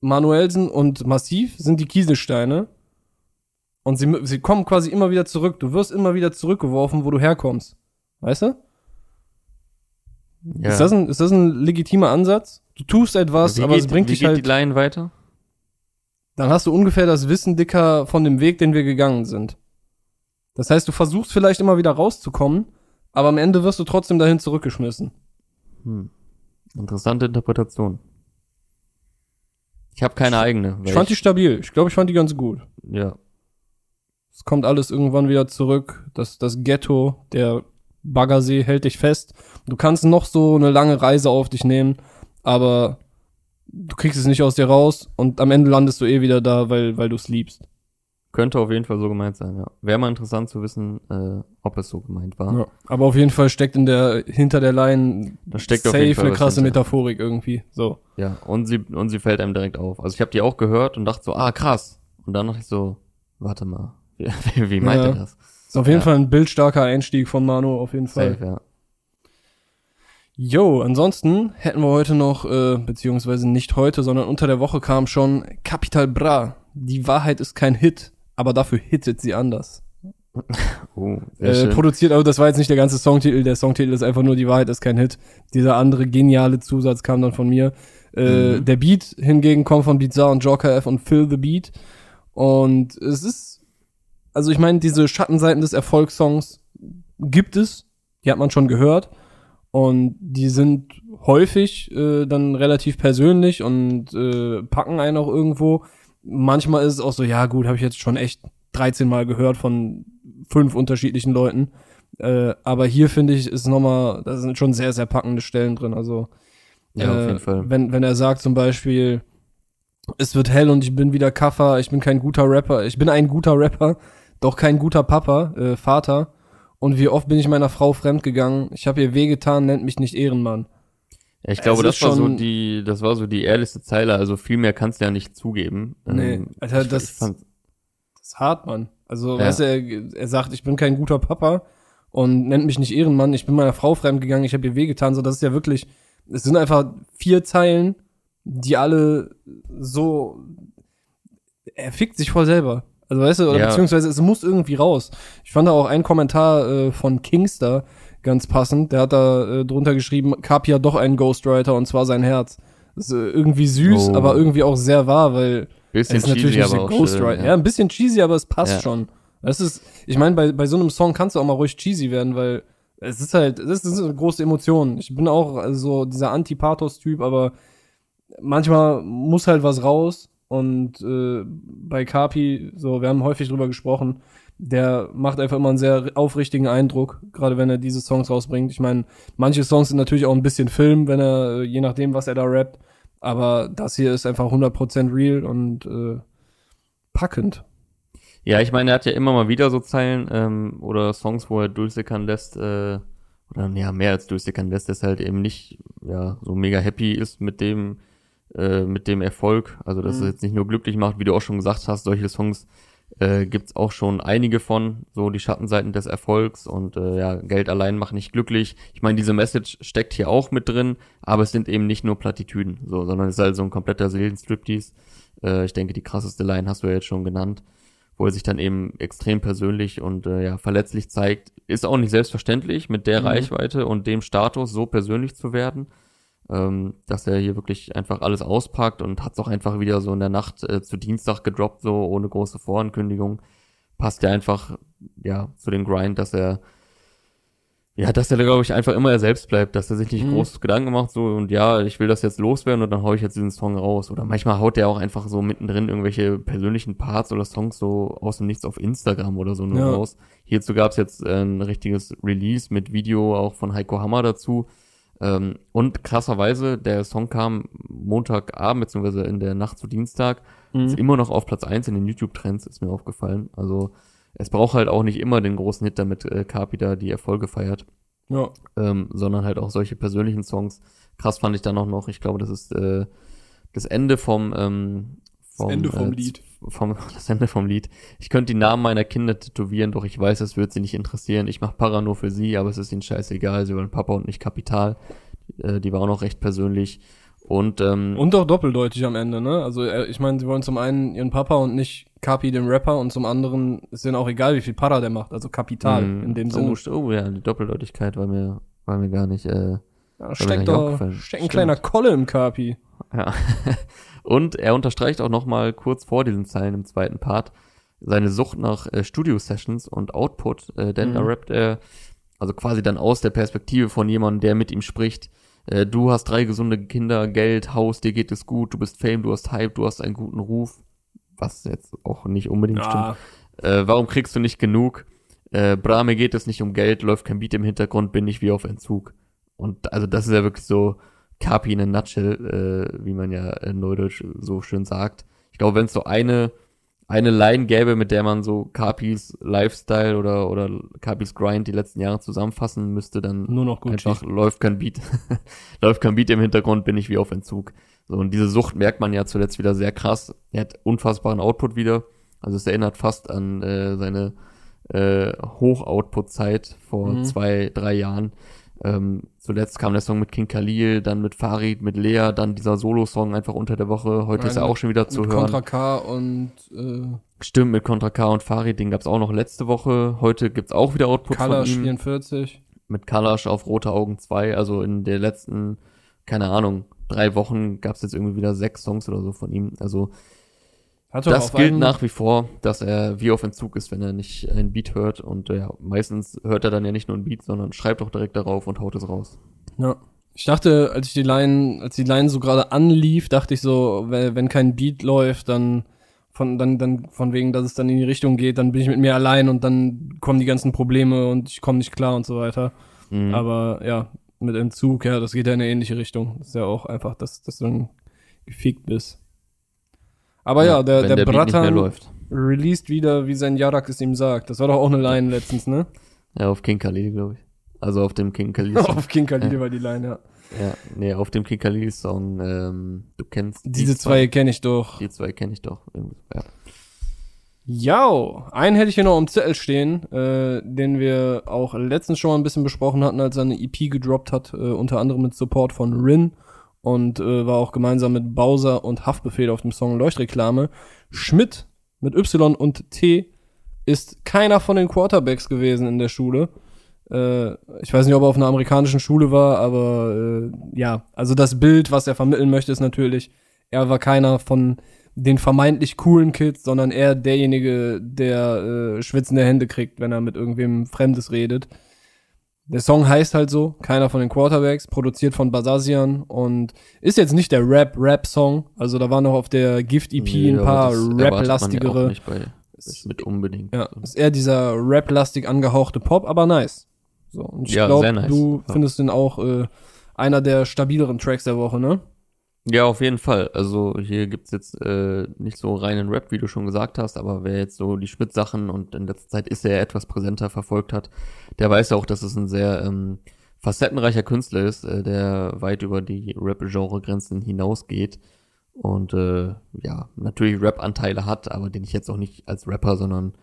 Manuelsen und Massiv sind die Kieselsteine und sie, sie kommen quasi immer wieder zurück. Du wirst immer wieder zurückgeworfen, wo du herkommst. Weißt du? ja. Ist, das ein, ist das ein legitimer Ansatz? Du tust etwas, wie aber geht, es bringt wie dich geht halt. die Line weiter? dann hast du ungefähr das Wissen dicker von dem Weg, den wir gegangen sind. Das heißt, du versuchst vielleicht immer wieder rauszukommen, aber am Ende wirst du trotzdem dahin zurückgeschmissen. Hm. Interessante Interpretation. Ich habe keine eigene. Ich fand die stabil. Ich glaube, ich fand die ganz gut. ja. Es kommt alles irgendwann wieder zurück. Das, das Ghetto, der Baggersee hält dich fest. Du kannst noch so eine lange Reise auf dich nehmen, aber du kriegst es nicht aus dir raus und am Ende landest du eh wieder da, weil, weil du es liebst. Könnte auf jeden Fall so gemeint sein, ja. Wäre mal interessant zu wissen, äh, ob es so gemeint war. Ja. Aber auf jeden Fall steckt in der, hinter der Line Da steckt auf safe jeden Fall eine krasse hinter. Metaphorik irgendwie. So. Ja, und sie, und sie fällt einem direkt auf. Also ich habe die auch gehört und dachte so, ah, krass. Und dann dachte ich so, warte mal, wie, meint Ja. er das? Ist auf jeden Ja. Fall ein bildstarker Einstieg von Manu, auf jeden Fall. Safe, ja. Jo, ansonsten hätten wir heute noch, äh, beziehungsweise nicht heute, sondern unter der Woche kam schon Capital Bra. Die Wahrheit ist kein Hit, aber dafür hittet sie anders. Oh, Äh, produziert, aber das war jetzt nicht der ganze Songtitel. Der Songtitel ist einfach nur Die Wahrheit ist kein Hit. Dieser andere geniale Zusatz kam dann von mir. Äh, Mhm. Der Beat hingegen kommt von Bizarre und Joker F und Phil the Beat. Und es ist, also ich meine, diese Schattenseiten des Erfolgssongs gibt es. Die hat man schon gehört. Und die sind häufig äh, dann relativ persönlich und äh, packen einen auch irgendwo. Manchmal ist es auch so, ja gut, habe ich jetzt schon echt 13 Mal gehört von fünf unterschiedlichen Leuten. Äh, aber hier finde ich, ist nochmal, da sind schon sehr, sehr packende Stellen drin. Also, ja, auf äh, jeden Fall. wenn, wenn er sagt zum Beispiel, es wird hell und ich bin wieder Kaffer, ich bin kein guter Rapper, ich bin ein guter Rapper, doch kein guter Papa, äh, Vater. Und wie oft bin ich meiner Frau fremdgegangen? Ich habe ihr wehgetan, nennt mich nicht Ehrenmann. Ja, ich glaube, das war so die, das war so die ehrlichste Zeile. Also viel mehr kannst du ja nicht zugeben. Nee, Ähm, Alter, ich, das- ich Das ist hart, Mann. Also, Ja. weißt du, er, er sagt, ich bin kein guter Papa und nennt mich nicht Ehrenmann, ich bin meiner Frau fremdgegangen, ich habe ihr wehgetan. So, das ist ja wirklich, es sind einfach vier Zeilen, die alle so, er fickt sich voll selber. Also, weißt du, oder Ja. beziehungsweise es muss irgendwie raus. Ich fand da auch einen Kommentar äh, von Kingster ganz passend. Der hat da äh, drunter geschrieben, Kapi hat doch einen Ghostwriter und zwar sein Herz. Das ist äh, irgendwie süß, Oh. aber irgendwie auch sehr wahr, weil bisschen es ist natürlich cheesy, aber Ghostwriter. schön, Ja. ein bisschen cheesy, aber es passt Ja. schon. Das ist, ich meine, bei, bei so einem Song kannst du auch mal ruhig cheesy werden, weil es ist halt, das ist eine große Emotion. Ich bin auch also, so dieser Anti-Pathos-Typ, aber manchmal muss halt was raus. Und äh, bei Kapi, so, wir haben häufig drüber gesprochen, der macht einfach immer einen sehr aufrichtigen Eindruck, gerade wenn er diese Songs rausbringt. Ich meine, manche Songs sind natürlich auch ein bisschen Film, wenn er, äh, je nachdem, was er da rappt. Aber das hier ist einfach 100% real und äh, packend. Ja, ich meine, er hat ja immer mal wieder so Zeilen ähm, oder Songs, wo er durchsickern lässt, äh, oder ja, mehr als durchsickern lässt, dass er halt eben nicht ja, so mega happy ist mit dem, äh, mit dem Erfolg. Also dass Mhm. es jetzt nicht nur glücklich macht, wie du auch schon gesagt hast, solche Songs äh, gibt's auch schon einige von, so die Schattenseiten des Erfolgs und äh, ja, Geld allein macht nicht glücklich. Ich meine, diese Message steckt hier auch mit drin, aber es sind eben nicht nur Plattitüden, so, sondern es ist halt so ein kompletter Seelenstriptease. Äh, ich denke, die krasseste Line hast du ja jetzt schon genannt, wo er sich dann eben extrem persönlich und äh, ja, verletzlich zeigt. Ist auch nicht selbstverständlich, mit der Mhm. Reichweite und dem Status so persönlich zu werden ähm, dass er hier wirklich einfach alles auspackt und hat es auch einfach wieder so in der Nacht äh, zu Dienstag gedroppt, so ohne große Vorankündigung. Passt ja einfach, ja, zu dem Grind, dass er, ja, dass er, glaube ich, einfach immer er selbst bleibt, dass er sich nicht Mhm. groß Gedanken macht, so, und ja, ich will das jetzt loswerden und dann hau ich jetzt diesen Song raus. Oder manchmal haut er auch einfach so mittendrin irgendwelche persönlichen Parts oder Songs so aus dem Nichts auf Instagram oder so nur Ja. raus. Hierzu gab es jetzt äh, ein richtiges Release mit Video auch von Heiko Hammer dazu. Ähm, und krasserweise, der Song kam Montagabend, beziehungsweise in der Nacht zu Dienstag, ist Mhm. immer noch auf Platz 1 in den YouTube-Trends, ist mir aufgefallen. Also es braucht halt auch nicht immer den großen Hit, damit äh, Kapi da die Erfolge feiert, Ja. ähm, sondern halt auch solche persönlichen Songs. Krass fand ich dann auch noch, ich glaube, das ist äh, das Ende vom, ähm, vom Ende vom äh, Lied. Vom, das Ende vom Lied. Ich könnte die Namen meiner Kinder tätowieren, doch ich weiß, es wird sie nicht interessieren. Ich mache Para nur für sie, aber es ist ihnen scheißegal. Sie wollen Papa und nicht Kapital. Äh, die war auch noch recht persönlich. Und, ähm, Und auch doppeldeutig am Ende, ne? Also äh, ich meine, sie wollen zum einen ihren Papa und nicht Kapi den Rapper und zum anderen ist denen auch egal, wie viel Para der macht, also Kapital mh, in dem oh, Sinne. Oh ja, die Doppeldeutigkeit war mir, war mir gar nicht. Äh, Ja, steckt doch steckt ein kleiner Kolle im Kapi. Ja. Und er unterstreicht auch nochmal kurz vor diesen Zeilen im zweiten Part seine Sucht nach äh, Studio-Sessions und Output, äh, denn da Mhm. rappt er also quasi dann aus der Perspektive von jemandem, der mit ihm spricht. Äh, du hast drei gesunde Kinder, Geld, Haus, dir geht es gut, du bist Fame, du hast Hype, du hast einen guten Ruf, was jetzt auch nicht unbedingt Ja, stimmt. Äh, warum kriegst du nicht genug? Äh, bra, mir geht es nicht um Geld, läuft kein Beat im Hintergrund, bin ich wie auf Entzug. Und also das ist ja wirklich so Kapi in a nutshell, äh, wie man ja in Neudeutsch so schön sagt. Ich glaube, wenn es so eine, eine Line gäbe, mit der man so Kapis Lifestyle oder, oder Kapis Grind die letzten Jahre zusammenfassen müsste, dann nur noch gut. einfach läuft kein Beat, läuft kein Beat im Hintergrund, bin ich wie auf Entzug. So, und diese Sucht merkt man ja zuletzt wieder sehr krass. Er hat unfassbaren Output wieder. Also es erinnert fast an äh, seine äh, Hoch-Output-Zeit vor Mhm. zwei, drei Jahren. Ähm, zuletzt kam der Song mit King Khalil, dann mit Farid, mit Lea, dann dieser Solo-Song einfach unter der Woche. Heute ist er auch schon wieder zu mit hören. Contra K und äh, Stimmt, mit Contra K und Farid, den gab's auch noch letzte Woche. Heute gibt's auch wieder Output Kalash von ihm. 44. Mit Kalash auf Rote Augen 2. Also in der letzten, keine Ahnung, drei Wochen gab's jetzt irgendwie wieder sechs Songs oder so von ihm. Also das gilt einem- nach wie vor, dass er wie auf Entzug ist, wenn er nicht ein Beat hört. Und ja, meistens hört er dann ja nicht nur ein Beat, sondern schreibt auch direkt darauf und haut es raus. Ja. Ich dachte, als ich die Line, als die Line so gerade anlief, dachte ich so, wenn, wenn kein Beat läuft, dann von, dann, dann, von wegen, dass es dann in die Richtung geht, dann bin ich mit mir allein und dann kommen die ganzen Probleme und ich komme nicht klar und so weiter. Mhm. Aber ja, mit Entzug, ja, das geht ja in eine ähnliche Richtung. Das ist ja auch einfach, dass, dass du dann gefickt bist. Aber ja, der, wenn der, der mehr Bratan released wieder, wie sein Jarak es ihm sagt. Das war doch auch eine Line letztens, ne? Ja, auf King Khalil, glaube ich. Also auf dem King Khalil Song. Auf King Khalil war die Line, ja. ja, nee, auf dem King Khalil Song, ähm, du kennst Diese zwei kenne ich doch. Die zwei kenne ich doch. Ja. Ja, einen hätte ich hier noch am Zettel stehen, äh, den wir auch letztens schon mal ein bisschen besprochen hatten, als er eine EP gedroppt hat, äh, unter anderem mit Support von Rin und äh, war auch gemeinsam mit Bowser und Haftbefehl auf dem Song Leuchtreklame. Schmidt mit Y und T ist keiner von den Quarterbacks gewesen in der Schule. Äh, ich weiß nicht, ob er auf einer amerikanischen Schule war, aber äh, ja, also das Bild, was er vermitteln möchte, ist natürlich, er war keiner von den vermeintlich coolen Kids, sondern eher derjenige, der äh, schwitzende Hände kriegt, wenn er mit irgendwem Fremdes redet. Der Song heißt halt so, keiner von den Quarterbacks, produziert von Basasian und ist jetzt nicht der Rap-Rap-Song. Also da waren noch auf der Gift-EP Nee, ein paar ja Rap-lastigere. nicht bei, mit unbedingt. Ja, ist eher dieser Rap-lastig angehauchte Pop, aber nice. So, und ich Ja, glaube, nice. du Ja. findest den auch äh, einer der stabileren Tracks der Woche, ne? Ja, auf jeden Fall. Also hier gibt's jetzt äh, nicht so reinen Rap, wie du schon gesagt hast, aber wer jetzt so die Schmidt-Sachen und in letzter Zeit ist er etwas präsenter verfolgt hat, der weiß auch, dass es ein sehr ähm, facettenreicher Künstler ist, äh, der weit über die Rap-Genre-Grenzen hinausgeht. und äh, ja, natürlich Rap-Anteile hat, aber den ich jetzt auch nicht als Rapper, sondern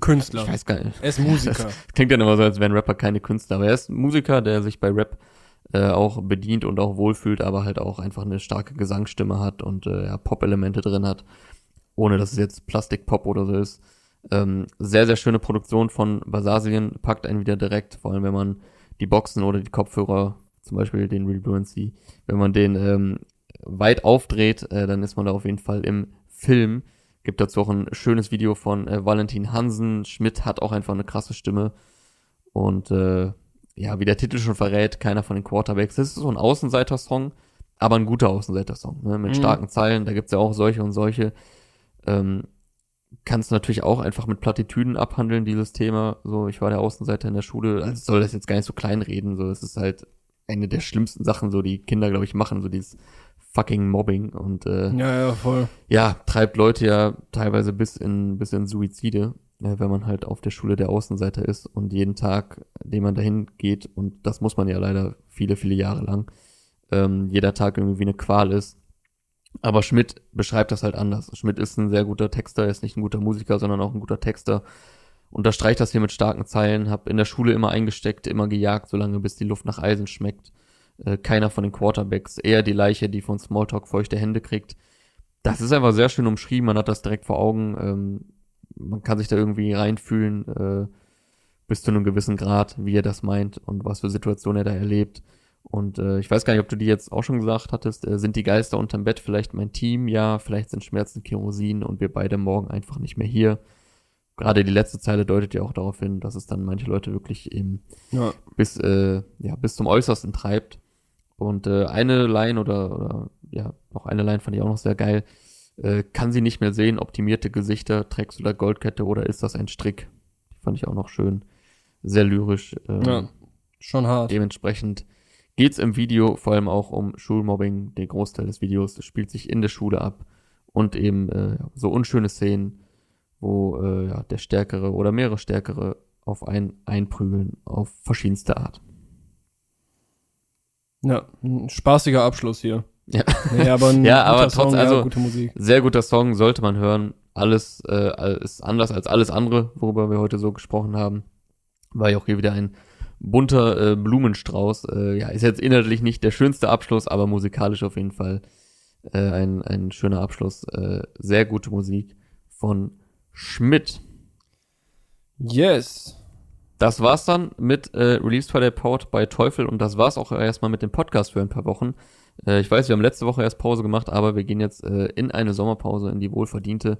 Künstler. ich weiß gar nicht. Er ist Musiker. Klingt dann immer so, als wären Rapper keine Künstler, aber er ist ein Musiker, der sich bei Rap äh, auch bedient und auch wohlfühlt, aber halt auch einfach eine starke Gesangsstimme hat und äh, ja, Pop-Elemente drin hat, ohne dass es jetzt Plastik-Pop oder so ist. Ähm, sehr, sehr schöne Produktion von Basasilien, packt einen wieder direkt, vor allem wenn man die Boxen oder die Kopfhörer, zum Beispiel den Real Fluency, wenn man den ähm, weit aufdreht, äh, dann ist man da auf jeden Fall im Film. Gibt dazu auch ein schönes Video von äh, Valentin Hansen. Schmidt hat auch einfach eine krasse Stimme. Und äh, ja, wie der Titel schon verrät, keiner von den Quarterbacks. Das ist so ein Außenseiter-Song, aber ein guter Außenseiter-Song, ne? mit Mhm. starken Zeilen. Da gibt's ja auch solche und solche. Ähm, kannst du natürlich auch einfach mit Plattitüden abhandeln, dieses Thema. So, ich war der Außenseiter in der Schule. Also soll das jetzt gar nicht so klein reden. So, es ist halt eine der schlimmsten Sachen, so die Kinder, glaube ich, machen, so dieses fucking Mobbing und äh, ja, ja, voll. ja, treibt Leute ja teilweise bis in, bis in Suizide, äh, wenn man halt auf der Schule der Außenseiter ist und jeden Tag, den man dahin geht, und das muss man ja leider viele, viele Jahre lang, ähm, jeder Tag irgendwie wie eine Qual ist. Aber Schmidt beschreibt das halt anders. Schmidt ist ein sehr guter Texter, er ist nicht ein guter Musiker, sondern auch ein guter Texter. Unterstreicht das hier mit starken Zeilen, hab in der Schule immer eingesteckt, immer gejagt, solange bis die Luft nach Eisen schmeckt. Äh, keiner von den Quarterbacks, eher die Leiche, die von Smalltalk feuchte Hände kriegt. Das ist einfach sehr schön umschrieben, man hat das direkt vor Augen. Ähm, man kann sich da irgendwie reinfühlen, äh, bis zu einem gewissen Grad, wie er das meint und was für Situationen er da erlebt. Und äh, ich weiß gar nicht, ob du die jetzt auch schon gesagt hattest, äh, sind die Geister unterm Bett vielleicht mein Team? Ja, vielleicht sind Schmerzen Kerosin und wir beide morgen einfach nicht mehr hier. Gerade die letzte Zeile deutet ja auch darauf hin, dass es dann manche Leute wirklich eben Ja. bis, äh, ja, bis zum Äußersten treibt. Und äh, eine Line oder, oder ja, noch eine Line fand ich auch noch sehr geil. Äh, kann sie nicht mehr sehen, optimierte Gesichter, trägst du da Goldkette oder ist das ein Strick? Die fand ich auch noch schön. Sehr lyrisch. Ähm, ja. Schon hart. Dementsprechend geht's im Video vor allem auch um Schulmobbing. Der Großteil des Videos spielt sich in der Schule ab und eben äh, so unschöne Szenen, wo äh, ja, der Stärkere oder mehrere Stärkere auf einen einprügeln auf verschiedenste Art. Ja, ein spaßiger Abschluss hier. Ja. Nee, aber Ja, aber trotz- Song, also- ja, gute Musik. Sehr guter Song, sollte man hören. Alles äh, ist anders als alles andere, worüber wir heute so gesprochen haben. War ja auch hier wieder ein bunter äh, Blumenstrauß. Äh, ja, ist jetzt inhaltlich nicht der schönste Abschluss, aber musikalisch auf jeden Fall äh, ein, ein schöner Abschluss. Äh, sehr gute Musik von Schmidt. Yes. Das war's dann mit äh, Released by the Powered bei Teufel und das war's auch erstmal mit dem Podcast für ein paar Wochen. Äh, ich weiß, wir haben letzte Woche erst Pause gemacht, aber wir gehen jetzt äh, in eine Sommerpause, in die wohlverdiente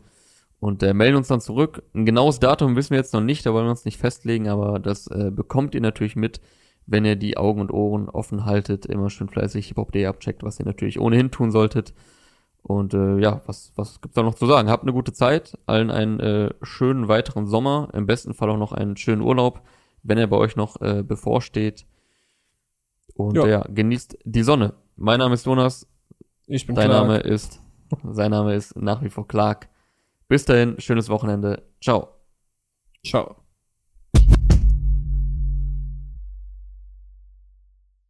und äh, melden uns dann zurück. Ein genaues Datum wissen wir jetzt noch nicht, da wollen wir uns nicht festlegen, aber das äh, bekommt ihr natürlich mit, wenn ihr die Augen und Ohren offen haltet, immer schön fleißig hiphop.de abcheckt, was ihr natürlich ohnehin tun solltet. Und äh, ja, was, was gibt's da noch zu sagen? Habt eine gute Zeit, allen einen äh, schönen weiteren Sommer, im besten Fall auch noch einen schönen Urlaub, wenn er bei euch noch äh, bevorsteht. Und Ja. ja. genießt die Sonne. Mein Name ist Jonas, Ich bin dein Clark. Name ist, sein Name ist nach wie vor Clark. Bis dahin, schönes Wochenende. Ciao. Ciao.